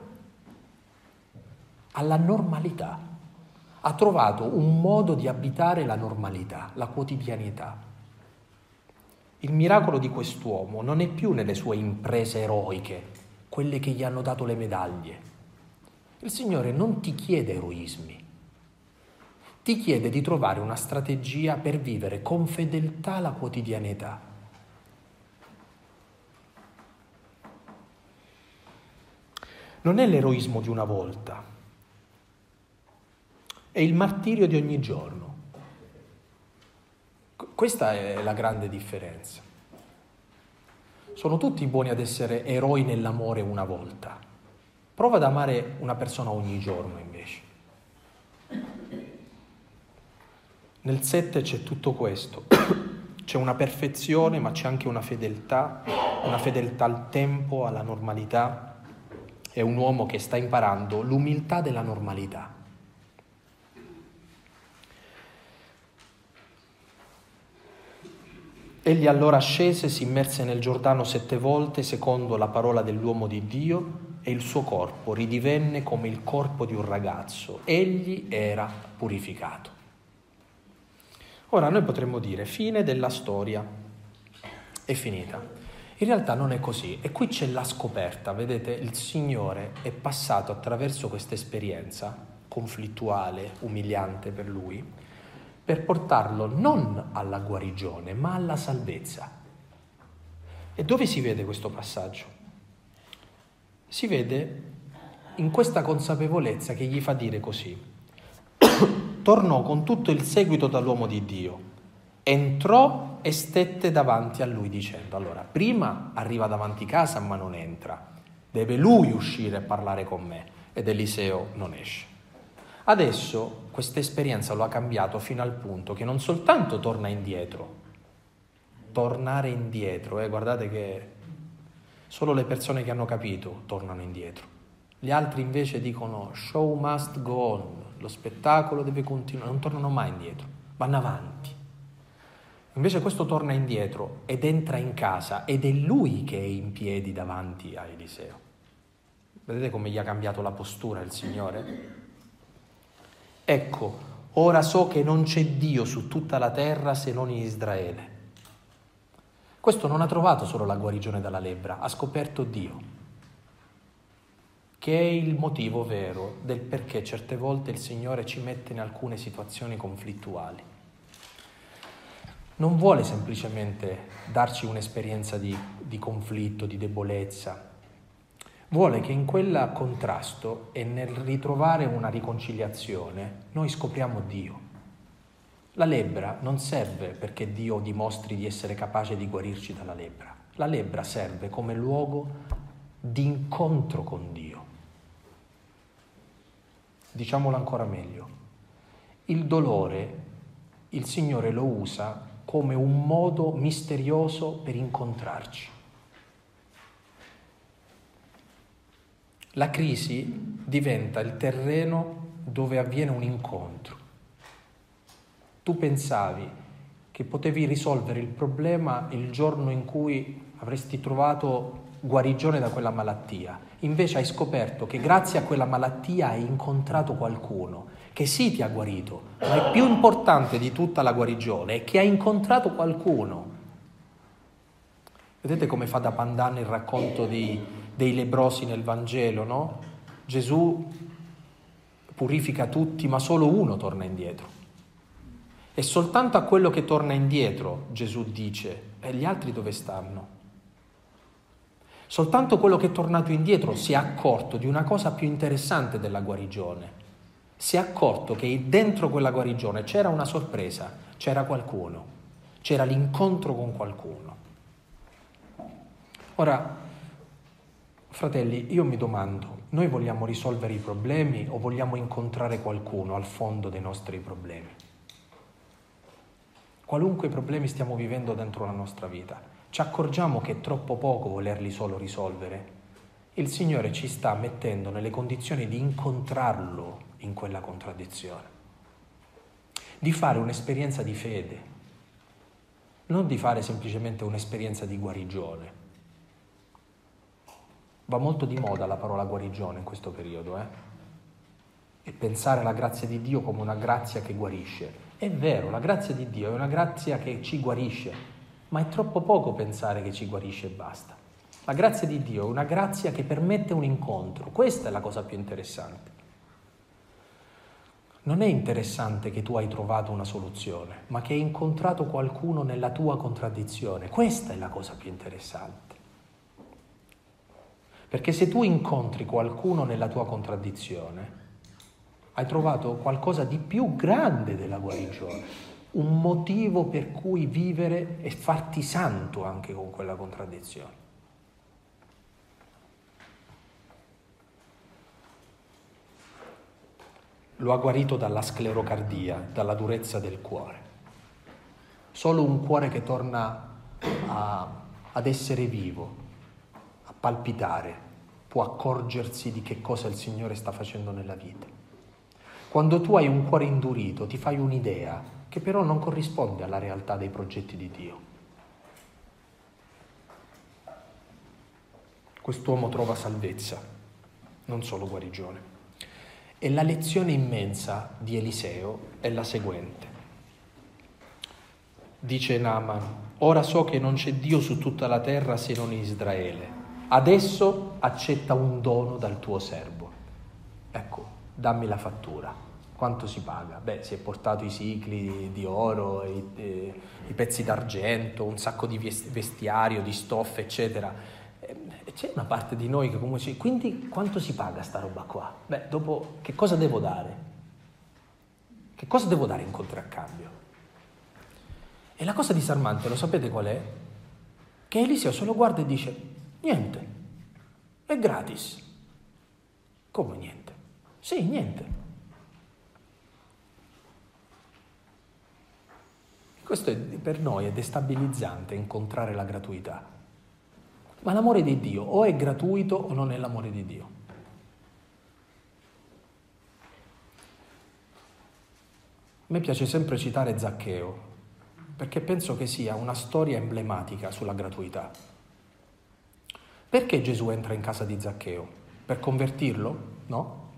[SPEAKER 1] alla normalità. Ha trovato un modo di abitare la normalità, la quotidianità. Il miracolo di quest'uomo non è più nelle sue imprese eroiche, quelle che gli hanno dato le medaglie il Signore non ti chiede eroismi, ti chiede di trovare una strategia per vivere con fedeltà la quotidianità. Non è l'eroismo di una volta, è il martirio di ogni giorno. Questa è la grande differenza. Sono tutti buoni ad essere eroi nell'amore una volta Prova ad amare una persona ogni giorno invece. Nel 7 c'è tutto questo, c'è una perfezione ma c'è anche una fedeltà, una fedeltà al tempo, alla normalità. È un uomo che sta imparando l'umiltà della normalità. Egli allora scese, si immerse nel Giordano sette volte secondo la parola dell'uomo di Dio e il suo corpo ridivenne come il corpo di un ragazzo. Egli era purificato. Ora noi potremmo dire fine della storia, è finita. In realtà non è così e qui c'è la scoperta, vedete, il Signore è passato attraverso questa esperienza conflittuale, umiliante per lui, per portarlo non alla guarigione ma alla salvezza. E dove si vede questo passaggio? si vede in questa consapevolezza che gli fa dire così. Tornò con tutto il seguito dall'uomo di Dio, entrò e stette davanti a lui dicendo, allora, prima arriva davanti casa ma non entra, deve lui uscire e parlare con me ed Eliseo non esce. Adesso questa esperienza lo ha cambiato fino al punto che non soltanto torna indietro, tornare indietro, eh, guardate che Solo le persone che hanno capito tornano indietro. Gli altri invece dicono show must go on, lo spettacolo deve continuare, non tornano mai indietro, vanno avanti. Invece questo torna indietro ed entra in casa ed è lui che è in piedi davanti a Eliseo. Vedete come gli ha cambiato la postura il Signore? Ecco, ora so che non c'è Dio su tutta la terra se non in Israele. Questo non ha trovato solo la guarigione dalla lebbra, ha scoperto Dio che è il motivo vero del perché certe volte il Signore ci mette in alcune situazioni conflittuali. Non vuole semplicemente darci un'esperienza di, di conflitto, di debolezza, vuole che in quel contrasto e nel ritrovare una riconciliazione noi scopriamo Dio. La lebbra non serve perché Dio dimostri di essere capace di guarirci dalla lebbra. La lebbra serve come luogo di incontro con Dio. Diciamolo ancora meglio. Il dolore il Signore lo usa come un modo misterioso per incontrarci. La crisi diventa il terreno dove avviene un incontro. Tu pensavi che potevi risolvere il problema il giorno in cui avresti trovato guarigione da quella malattia. Invece hai scoperto che grazie a quella malattia hai incontrato qualcuno che sì ti ha guarito, ma è più importante di tutta la guarigione è che hai incontrato qualcuno. Vedete come fa da Pandan il racconto di, dei lebrosi nel Vangelo, no? Gesù purifica tutti, ma solo uno torna indietro. E soltanto a quello che torna indietro Gesù dice, e gli altri dove stanno? Soltanto quello che è tornato indietro si è accorto di una cosa più interessante della guarigione. Si è accorto che dentro quella guarigione c'era una sorpresa, c'era qualcuno, c'era l'incontro con qualcuno. Ora, fratelli, io mi domando, noi vogliamo risolvere i problemi o vogliamo incontrare qualcuno al fondo dei nostri problemi? Qualunque problemi stiamo vivendo dentro la nostra vita, ci accorgiamo che è troppo poco volerli solo risolvere. Il Signore ci sta mettendo nelle condizioni di incontrarlo in quella contraddizione, di fare un'esperienza di fede, non di fare semplicemente un'esperienza di guarigione. Va molto di moda la parola guarigione in questo periodo, eh? E pensare alla grazia di Dio come una grazia che guarisce. È vero, la grazia di Dio è una grazia che ci guarisce, ma è troppo poco pensare che ci guarisce e basta. La grazia di Dio è una grazia che permette un incontro, questa è la cosa più interessante. Non è interessante che tu hai trovato una soluzione, ma che hai incontrato qualcuno nella tua contraddizione, questa è la cosa più interessante. Perché se tu incontri qualcuno nella tua contraddizione, hai trovato qualcosa di più grande della guarigione un motivo per cui vivere e farti santo anche con quella contraddizione. Lo ha guarito dalla sclerocardia, dalla durezza del cuore. Solo un cuore che torna a, ad essere vivo, a palpitare, può accorgersi di che cosa il Signore sta facendo nella vita. Quando tu hai un cuore indurito, ti fai un'idea che però non corrisponde alla realtà dei progetti di Dio. Quest'uomo trova salvezza, non solo guarigione. E la lezione immensa di Eliseo è la seguente. Dice Naaman, ora so che non c'è Dio su tutta la terra se non in Israele. Adesso accetta un dono dal tuo servo. Ecco, dammi la fattura. Quanto si paga? Beh, si è portato i cicli di oro, i, eh, i pezzi d'argento, un sacco di vestiario, di stoffe, eccetera. E c'è una parte di noi che comunque dice, quindi quanto si paga sta roba qua? Beh, dopo che cosa devo dare? Che cosa devo dare in contraccambio? E la cosa disarmante, lo sapete qual è? Che Eliseo se lo guarda e dice, niente, è gratis. Come niente? Sì, niente. Questo è, per noi è destabilizzante incontrare la gratuità. Ma l'amore di Dio o è gratuito o non è l'amore di Dio. me piace sempre citare Zaccheo, perché penso che sia una storia emblematica sulla gratuità. Perché Gesù entra in casa di Zaccheo? Per convertirlo? No?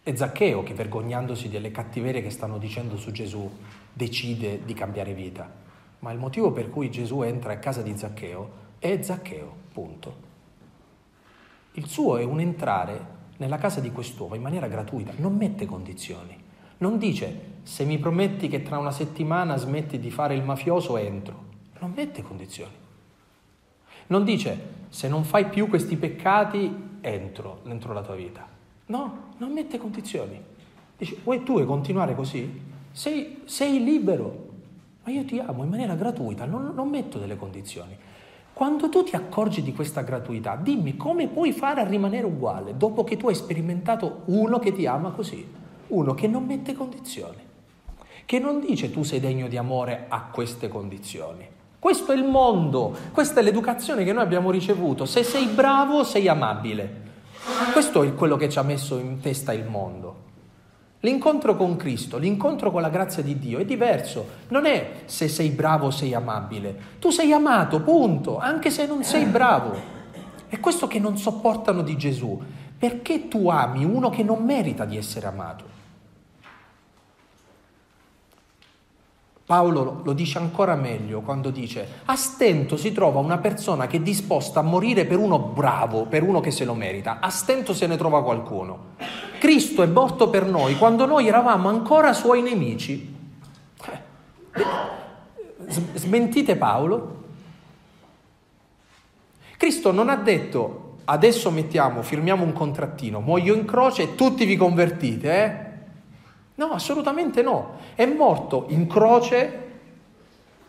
[SPEAKER 1] È Zaccheo che, vergognandosi delle cattiverie che stanno dicendo su Gesù, decide di cambiare vita. Ma il motivo per cui Gesù entra a casa di Zaccheo è Zaccheo, punto. Il suo è un entrare nella casa di quest'uomo in maniera gratuita, non mette condizioni. Non dice se mi prometti che tra una settimana smetti di fare il mafioso entro. Non mette condizioni. Non dice se non fai più questi peccati entro dentro la tua vita. No, non mette condizioni. Dice vuoi tu continuare così? Sei, sei libero, ma io ti amo in maniera gratuita, non, non metto delle condizioni. Quando tu ti accorgi di questa gratuità, dimmi come puoi fare a rimanere uguale dopo che tu hai sperimentato uno che ti ama così, uno che non mette condizioni, che non dice tu sei degno di amore a queste condizioni. Questo è il mondo, questa è l'educazione che noi abbiamo ricevuto. Se sei bravo, sei amabile. Questo è quello che ci ha messo in testa il mondo. L'incontro con Cristo, l'incontro con la grazia di Dio è diverso. Non è se sei bravo sei amabile. Tu sei amato, punto, anche se non sei bravo. È questo che non sopportano di Gesù. Perché tu ami uno che non merita di essere amato? Paolo lo dice ancora meglio quando dice a stento si trova una persona che è disposta a morire per uno bravo, per uno che se lo merita, a stento se ne trova qualcuno. Cristo è morto per noi quando noi eravamo ancora suoi nemici. Eh, smentite Paolo? Cristo non ha detto adesso mettiamo, firmiamo un contrattino, muoio in croce e tutti vi convertite, eh? No, assolutamente no. È morto in croce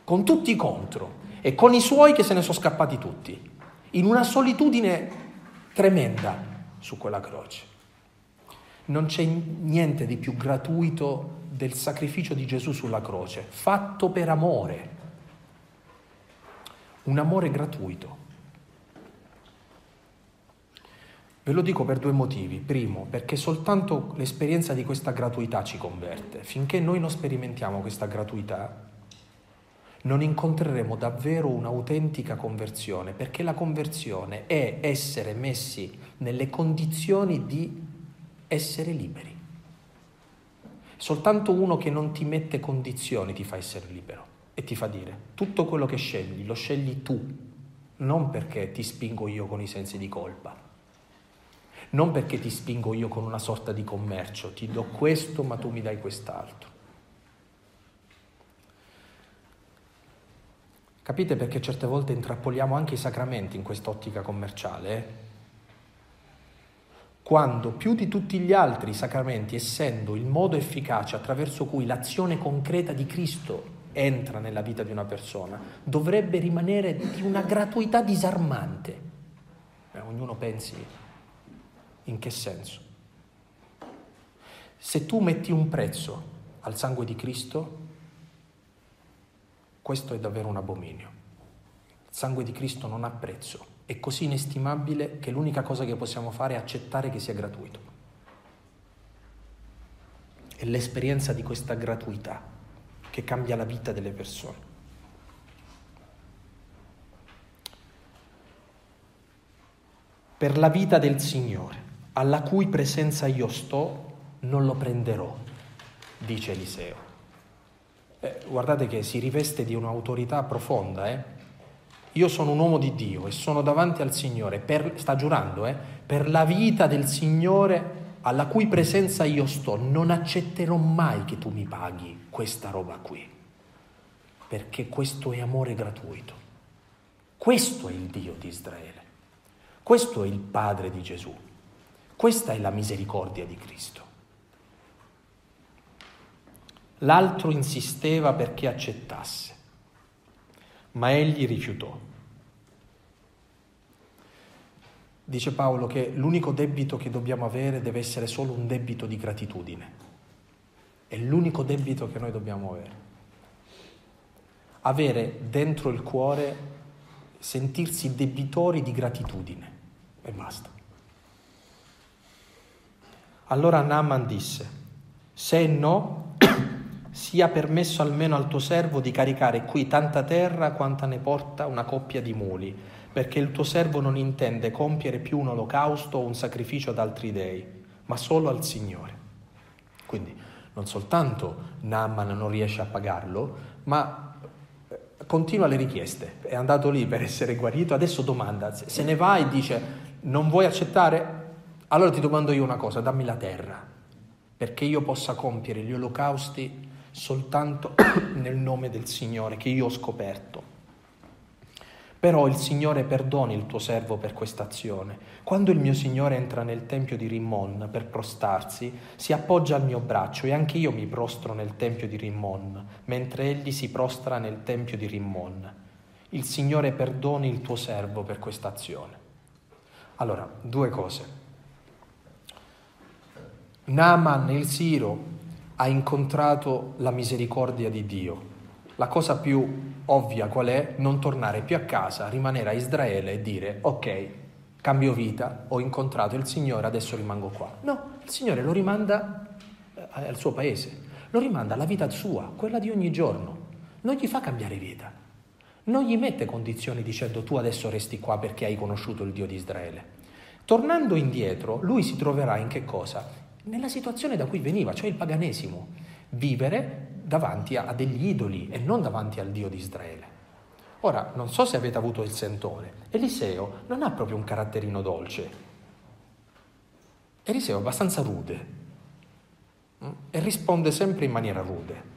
[SPEAKER 1] con tutti contro e con i suoi che se ne sono scappati tutti, in una solitudine tremenda su quella croce. Non c'è niente di più gratuito del sacrificio di Gesù sulla croce, fatto per amore, un amore gratuito. Ve lo dico per due motivi. Primo, perché soltanto l'esperienza di questa gratuità ci converte. Finché noi non sperimentiamo questa gratuità, non incontreremo davvero un'autentica conversione, perché la conversione è essere messi nelle condizioni di essere liberi. Soltanto uno che non ti mette condizioni ti fa essere libero e ti fa dire tutto quello che scegli lo scegli tu, non perché ti spingo io con i sensi di colpa non perché ti spingo io con una sorta di commercio, ti do questo ma tu mi dai quest'altro. Capite perché certe volte intrappoliamo anche i sacramenti in quest'ottica commerciale? Eh? Quando più di tutti gli altri sacramenti, essendo il modo efficace attraverso cui l'azione concreta di Cristo entra nella vita di una persona, dovrebbe rimanere di una gratuità disarmante. Eh, ognuno pensi in che senso? Se tu metti un prezzo al sangue di Cristo, questo è davvero un abominio. Il sangue di Cristo non ha prezzo, è così inestimabile che l'unica cosa che possiamo fare è accettare che sia gratuito. È l'esperienza di questa gratuità che cambia la vita delle persone. Per la vita del Signore alla cui presenza io sto, non lo prenderò, dice Eliseo. Eh, guardate che si riveste di un'autorità profonda. Eh? Io sono un uomo di Dio e sono davanti al Signore, per, sta giurando, eh? per la vita del Signore alla cui presenza io sto, non accetterò mai che tu mi paghi questa roba qui, perché questo è amore gratuito. Questo è il Dio di Israele, questo è il Padre di Gesù. Questa è la misericordia di Cristo. L'altro insisteva perché accettasse, ma egli rifiutò. Dice Paolo che l'unico debito che dobbiamo avere deve essere solo un debito di gratitudine. È l'unico debito che noi dobbiamo avere. Avere dentro il cuore, sentirsi debitori di gratitudine e basta. Allora Naaman disse, se no, sia permesso almeno al tuo servo di caricare qui tanta terra quanta ne porta una coppia di muli, perché il tuo servo non intende compiere più un olocausto o un sacrificio ad altri dei, ma solo al Signore. Quindi non soltanto Naaman non riesce a pagarlo, ma eh, continua le richieste. È andato lì per essere guarito, adesso domanda, se ne va e dice non vuoi accettare? Allora ti domando io una cosa, dammi la terra, perché io possa compiere gli olocausti soltanto nel nome del Signore che io ho scoperto. Però il Signore perdoni il tuo servo per questa azione. Quando il mio Signore entra nel tempio di Rimmon per prostarsi, si appoggia al mio braccio e anche io mi prostro nel tempio di Rimmon, mentre egli si prostra nel tempio di Rimmon. Il Signore perdoni il tuo servo per questa azione. Allora, due cose. Naaman, il Siro, ha incontrato la misericordia di Dio. La cosa più ovvia qual è? Non tornare più a casa, rimanere a Israele e dire ok, cambio vita, ho incontrato il Signore, adesso rimango qua. No, il Signore lo rimanda eh, al suo paese, lo rimanda alla vita sua, quella di ogni giorno. Non gli fa cambiare vita. Non gli mette condizioni dicendo tu adesso resti qua perché hai conosciuto il Dio di Israele. Tornando indietro, lui si troverà in che cosa? Nella situazione da cui veniva, cioè il paganesimo, vivere davanti a, degli idoli e non davanti al Dio di Israele. Ora, non so se avete avuto il sentore, Eliseo non ha proprio un caratterino dolce. Eliseo è abbastanza rude mm, e risponde sempre in maniera rude.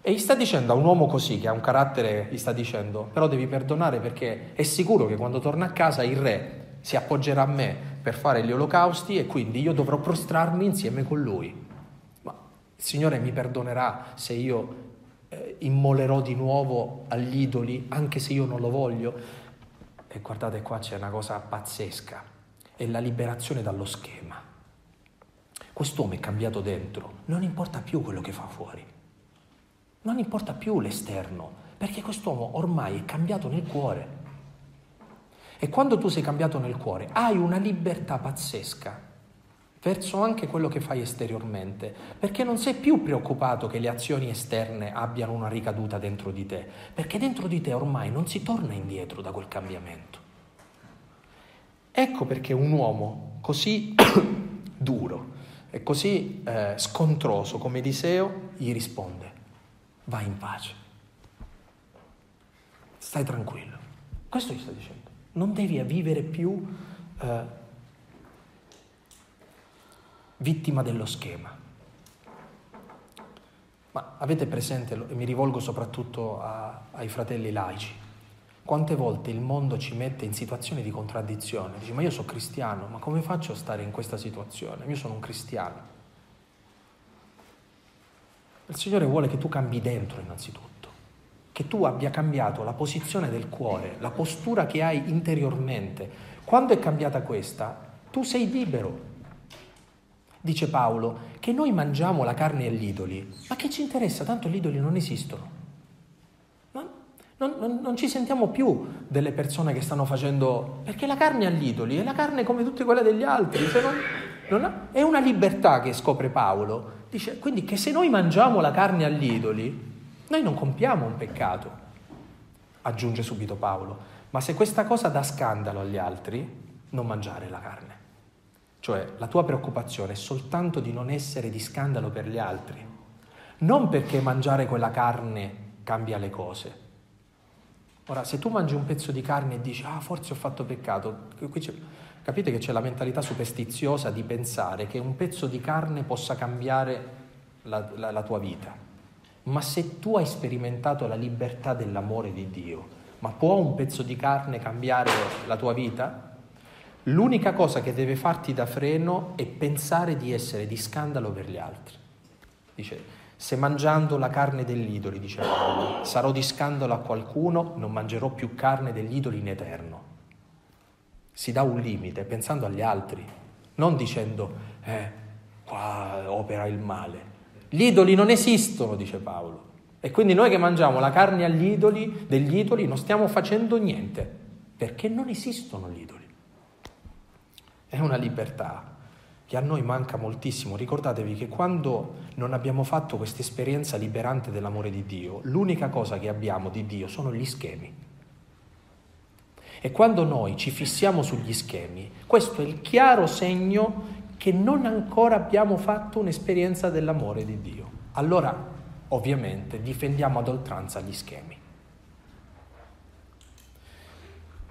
[SPEAKER 1] E gli sta dicendo a un uomo così, che ha un carattere, gli sta dicendo, però devi perdonare perché è sicuro che quando torna a casa il re si appoggerà a me per fare gli olocausti e quindi io dovrò prostrarmi insieme con lui. Ma il Signore mi perdonerà se io eh, immolerò di nuovo agli idoli, anche se io non lo voglio. E guardate qua c'è una cosa pazzesca, è la liberazione dallo schema. Quest'uomo è cambiato dentro, non importa più quello che fa fuori, non importa più l'esterno, perché quest'uomo ormai è cambiato nel cuore. E quando tu sei cambiato nel cuore, hai una libertà pazzesca verso anche quello che fai esteriormente, perché non sei più preoccupato che le azioni esterne abbiano una ricaduta dentro di te, perché dentro di te ormai non si torna indietro da quel cambiamento. Ecco perché un uomo così duro e così eh, scontroso come Eliseo gli risponde, vai in pace, stai tranquillo. Questo gli sta dicendo non devi vivere più eh, vittima dello schema. Ma avete presente, e mi rivolgo soprattutto a, ai fratelli laici, quante volte il mondo ci mette in situazioni di contraddizione? Dici, ma io sono cristiano, ma come faccio a stare in questa situazione? Io sono un cristiano. Il Signore vuole che tu cambi dentro innanzitutto che tu abbia cambiato la posizione del cuore, la postura che hai interiormente. Quando è cambiata questa, tu sei libero. Dice Paolo che noi mangiamo la carne agli idoli, ma che ci interessa? Tanto gli idoli non esistono. Non, non, non ci sentiamo più delle persone che stanno facendo... perché la carne agli idoli è la carne come tutte quelle degli altri. Non, ha, è una libertà che scopre Paolo. Dice quindi che se noi mangiamo la carne agli idoli, noi non compiamo un peccato, aggiunge subito Paolo, ma se questa cosa dà scandalo agli altri, non mangiare la carne. Cioè la tua preoccupazione è soltanto di non essere di scandalo per gli altri, non perché mangiare quella carne cambia le cose. Ora, se tu mangi un pezzo di carne e dici, ah, forse ho fatto peccato, capite che c'è la mentalità superstiziosa di pensare che un pezzo di carne possa cambiare la, la, la tua vita. Ma se tu hai sperimentato la libertà dell'amore di Dio, ma può un pezzo di carne cambiare la tua vita? L'unica cosa che deve farti da freno è pensare di essere di scandalo per gli altri. Dice, se mangiando la carne degli idoli, dice Paolo, sarò di scandalo a qualcuno, non mangerò più carne degli idoli in eterno. Si dà un limite pensando agli altri, non dicendo, eh, qua opera il male. Gli idoli non esistono, dice Paolo. E quindi noi che mangiamo la carne agli idoli, degli idoli, non stiamo facendo niente, perché non esistono gli idoli. È una libertà che a noi manca moltissimo. Ricordatevi che quando non abbiamo fatto questa esperienza liberante dell'amore di Dio, l'unica cosa che abbiamo di Dio sono gli schemi. E quando noi ci fissiamo sugli schemi, questo è il chiaro segno che non ancora abbiamo fatto un'esperienza dell'amore di Dio. Allora, ovviamente, difendiamo ad oltranza gli schemi.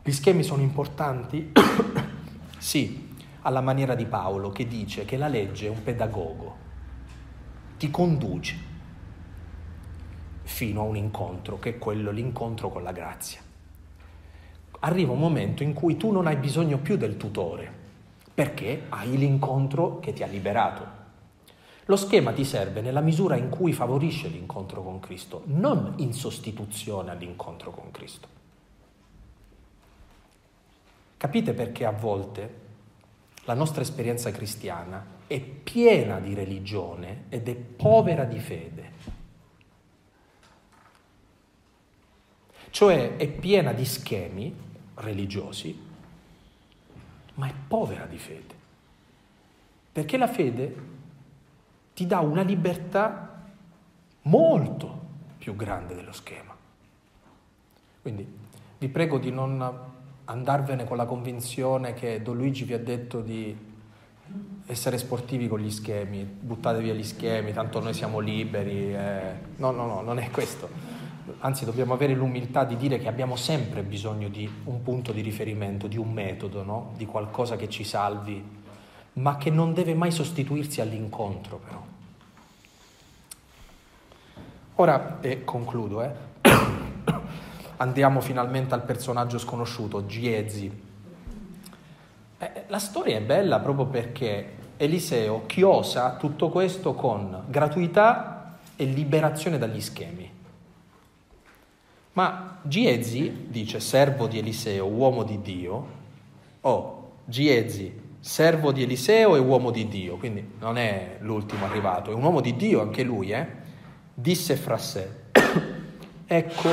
[SPEAKER 1] Gli schemi sono importanti? sì, alla maniera di Paolo che dice che la legge è un pedagogo, ti conduce fino a un incontro, che è quello l'incontro con la grazia. Arriva un momento in cui tu non hai bisogno più del tutore, perché hai l'incontro che ti ha liberato. Lo schema ti serve nella misura in cui favorisce l'incontro con Cristo, non in sostituzione all'incontro con Cristo. Capite perché a volte la nostra esperienza cristiana è piena di religione ed è povera di fede. Cioè è piena di schemi religiosi, ma è povera di fede. Perché la fede ti dà una libertà molto più grande dello schema. Quindi vi prego di non andarvene con la convinzione che Don Luigi vi ha detto di essere sportivi con gli schemi, buttate via gli schemi, tanto noi siamo liberi. Eh. No, no, no, non è questo. Anzi, dobbiamo avere l'umiltà di dire che abbiamo sempre bisogno di un punto di riferimento, di un metodo, no? di qualcosa che ci salvi, ma che non deve mai sostituirsi all'incontro, però. Ora, e concludo, eh andiamo finalmente al personaggio sconosciuto, Giezi. Eh, la storia è bella proprio perché Eliseo chiosa tutto questo con gratuità e liberazione dagli schemi. Ma Giezi dice servo di Eliseo, uomo di Dio, o Giezi, servo di Eliseo e uomo di Dio, quindi non è l'ultimo arrivato, è un uomo di Dio anche lui, eh? disse fra sé, ecco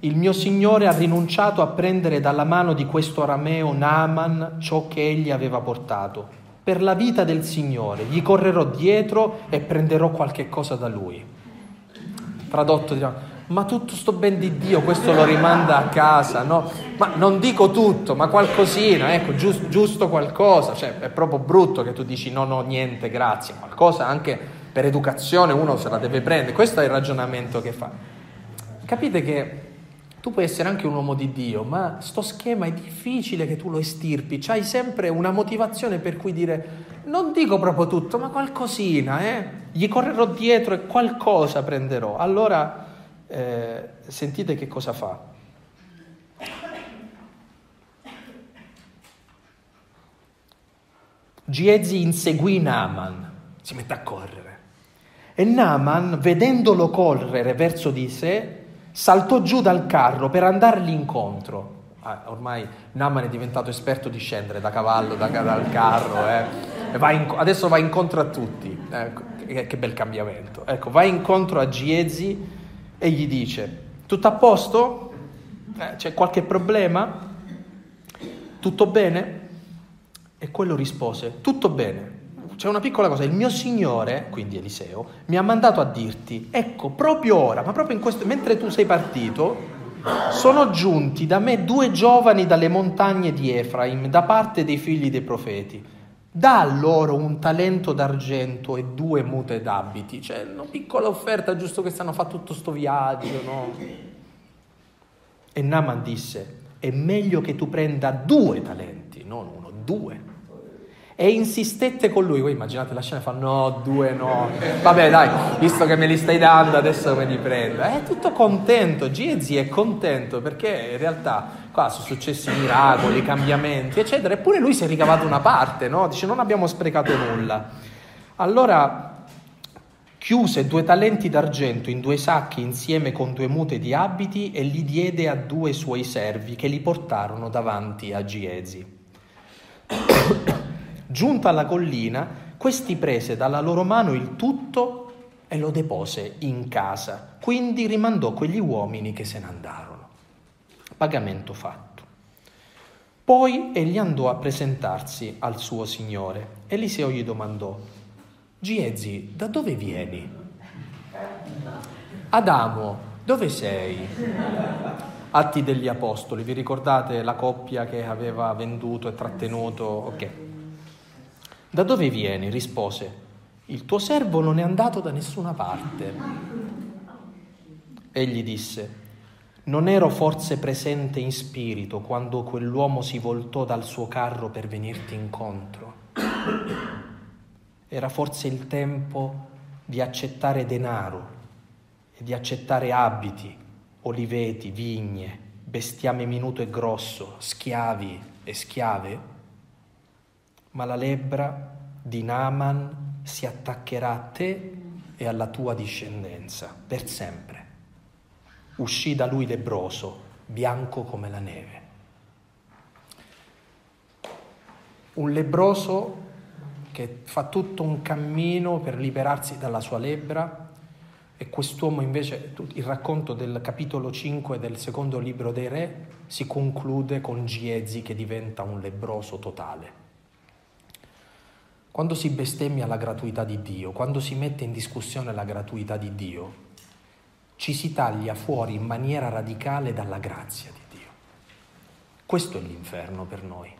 [SPEAKER 1] il mio Signore ha rinunciato a prendere dalla mano di questo arameo Naaman ciò che egli aveva portato. Per la vita del Signore gli correrò dietro e prenderò qualche cosa da lui. Tradotto diciamo, ma tutto sto ben di Dio, questo lo rimanda a casa, no? Ma non dico tutto, ma qualcosina, ecco, giusto, giusto qualcosa. Cioè, è proprio brutto che tu dici non ho niente, grazie. Qualcosa anche per educazione uno se la deve prendere. Questo è il ragionamento che fa. Capite che tu puoi essere anche un uomo di Dio, ma sto schema è difficile che tu lo estirpi. C'hai sempre una motivazione per cui dire non dico proprio tutto, ma qualcosina, eh? Gli correrò dietro e qualcosa prenderò. Allora eh, sentite che cosa fa. Giezi inseguì Naaman, si mette a correre. E Naaman, vedendolo correre verso di sé, saltò giù dal carro per andargli incontro. Ah, ormai Naman è diventato esperto di scendere da cavallo, da, dal carro, eh. va in, adesso va incontro a tutti. Ecco, che, che, bel cambiamento. Ecco, va incontro a Giezi e gli dice, tutto a posto? Eh, c'è qualche problema? Tutto bene? E quello rispose, tutto bene c'è una piccola cosa, il mio Signore, quindi Eliseo, mi ha mandato a dirti, ecco, proprio ora, ma proprio in questo, mentre tu sei partito, sono giunti da me due giovani dalle montagne di Efraim, da parte dei figli dei profeti. Da loro un talento d'argento e due mute d'abiti, cioè una piccola offerta, giusto che stanno a fare tutto sto viaggio, no? E Naman disse, è meglio che tu prenda due talenti, non uno, due e insistette con lui. Voi immaginate la scena fa no, due no. Vabbè dai, visto che me li stai dando adesso me li prendo. È tutto contento, Giezi è contento perché in realtà qua sono successi miracoli, cambiamenti, eccetera. Eppure lui si è ricavato una parte, no? Dice non abbiamo sprecato nulla. Allora chiuse due talenti d'argento in due sacchi insieme con due mute di abiti e li diede a due suoi servi che li portarono davanti a Giezi. Giunta alla collina, questi prese dalla loro mano il tutto e lo depose in casa. Quindi rimandò quegli uomini che se ne andarono. Pagamento fatto. Poi egli andò a presentarsi al suo Signore Eliseo gli domandò, Giezi, da dove vieni? Adamo, dove sei? Atti degli Apostoli, vi ricordate la coppia che aveva venduto e trattenuto? Ok. Da dove vieni? rispose. Il tuo servo non è andato da nessuna parte. Egli disse, non ero forse presente in spirito quando quell'uomo si voltò dal suo carro per venirti incontro? Era forse il tempo di accettare denaro e di accettare abiti, oliveti, vigne, bestiame minuto e grosso, schiavi e schiave? Ma la lebbra di Naaman si attaccherà a te e alla tua discendenza per sempre uscì da lui lebroso, bianco come la neve. Un lebroso che fa tutto un cammino per liberarsi dalla sua lebbra e quest'uomo invece, il racconto del capitolo 5 del secondo libro dei re si conclude con Giezi che diventa un lebroso totale. Quando si bestemmia la gratuità di Dio, quando si mette in discussione la gratuità di Dio, ci si taglia fuori in maniera radicale dalla grazia di Dio. Questo è l'inferno per noi.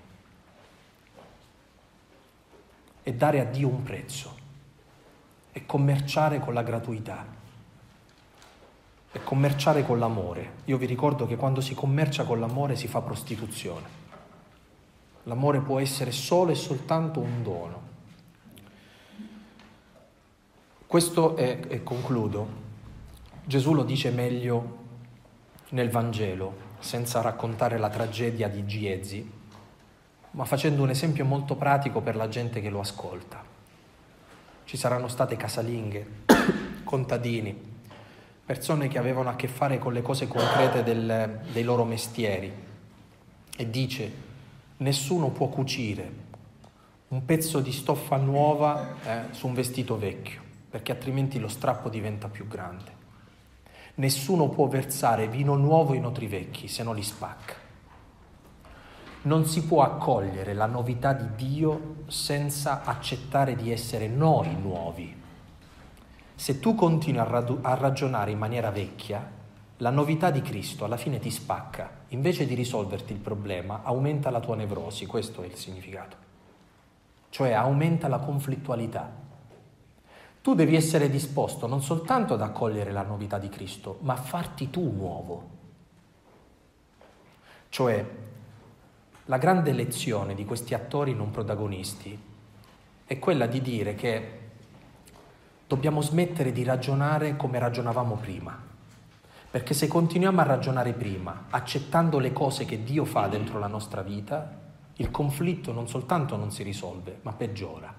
[SPEAKER 1] È dare a Dio un prezzo, è commerciare con la gratuità, è commerciare con l'amore. Io vi ricordo che quando si commercia con l'amore si fa prostituzione. L'amore può essere solo e soltanto un dono. Questo è, e concludo, Gesù lo dice meglio nel Vangelo, senza raccontare la tragedia di Giezi, ma facendo un esempio molto pratico per la gente che lo ascolta. Ci saranno state casalinghe, contadini, persone che avevano a che fare con le cose concrete del, dei loro mestieri e dice nessuno può cucire un pezzo di stoffa nuova eh, su un vestito vecchio, perché altrimenti lo strappo diventa più grande. Nessuno può versare vino nuovo in otri vecchi se non li spacca. Non si può accogliere la novità di Dio senza accettare di essere noi nuovi. Se tu continui a, radu- a ragionare in maniera vecchia, la novità di Cristo alla fine ti spacca. Invece di risolverti il problema, aumenta la tua nevrosi, questo è il significato. Cioè aumenta la conflittualità. Tu devi essere disposto non soltanto ad accogliere la novità di Cristo, ma a farti tu nuovo. Cioè, la grande lezione di questi attori non protagonisti è quella di dire che dobbiamo smettere di ragionare come ragionavamo prima. Perché se continuiamo a ragionare prima, accettando le cose che Dio fa dentro la nostra vita, il conflitto non soltanto non si risolve, ma peggiora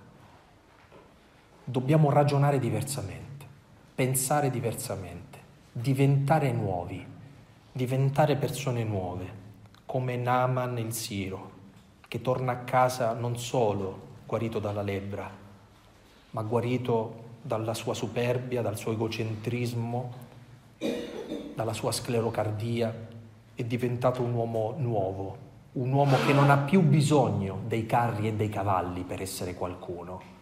[SPEAKER 1] dobbiamo ragionare diversamente, pensare diversamente, diventare nuovi, diventare persone nuove, come Naaman il Siro, che torna a casa non solo guarito dalla lebbra, ma guarito dalla sua superbia, dal suo egocentrismo, dalla sua sclerocardia, è diventato un uomo nuovo, un uomo che non ha più bisogno dei carri e dei cavalli per essere qualcuno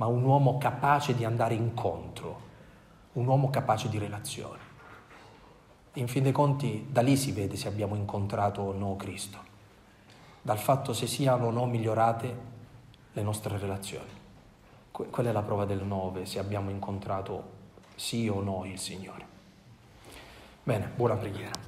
[SPEAKER 1] ma un uomo capace di andare incontro, un uomo capace di relazione. In fin dei conti, da lì si vede se abbiamo incontrato o no Cristo, dal fatto se siano o no migliorate le nostre relazioni. Que- quella è la prova del nove, se abbiamo incontrato sì o no il Signore. Bene, buona preghiera.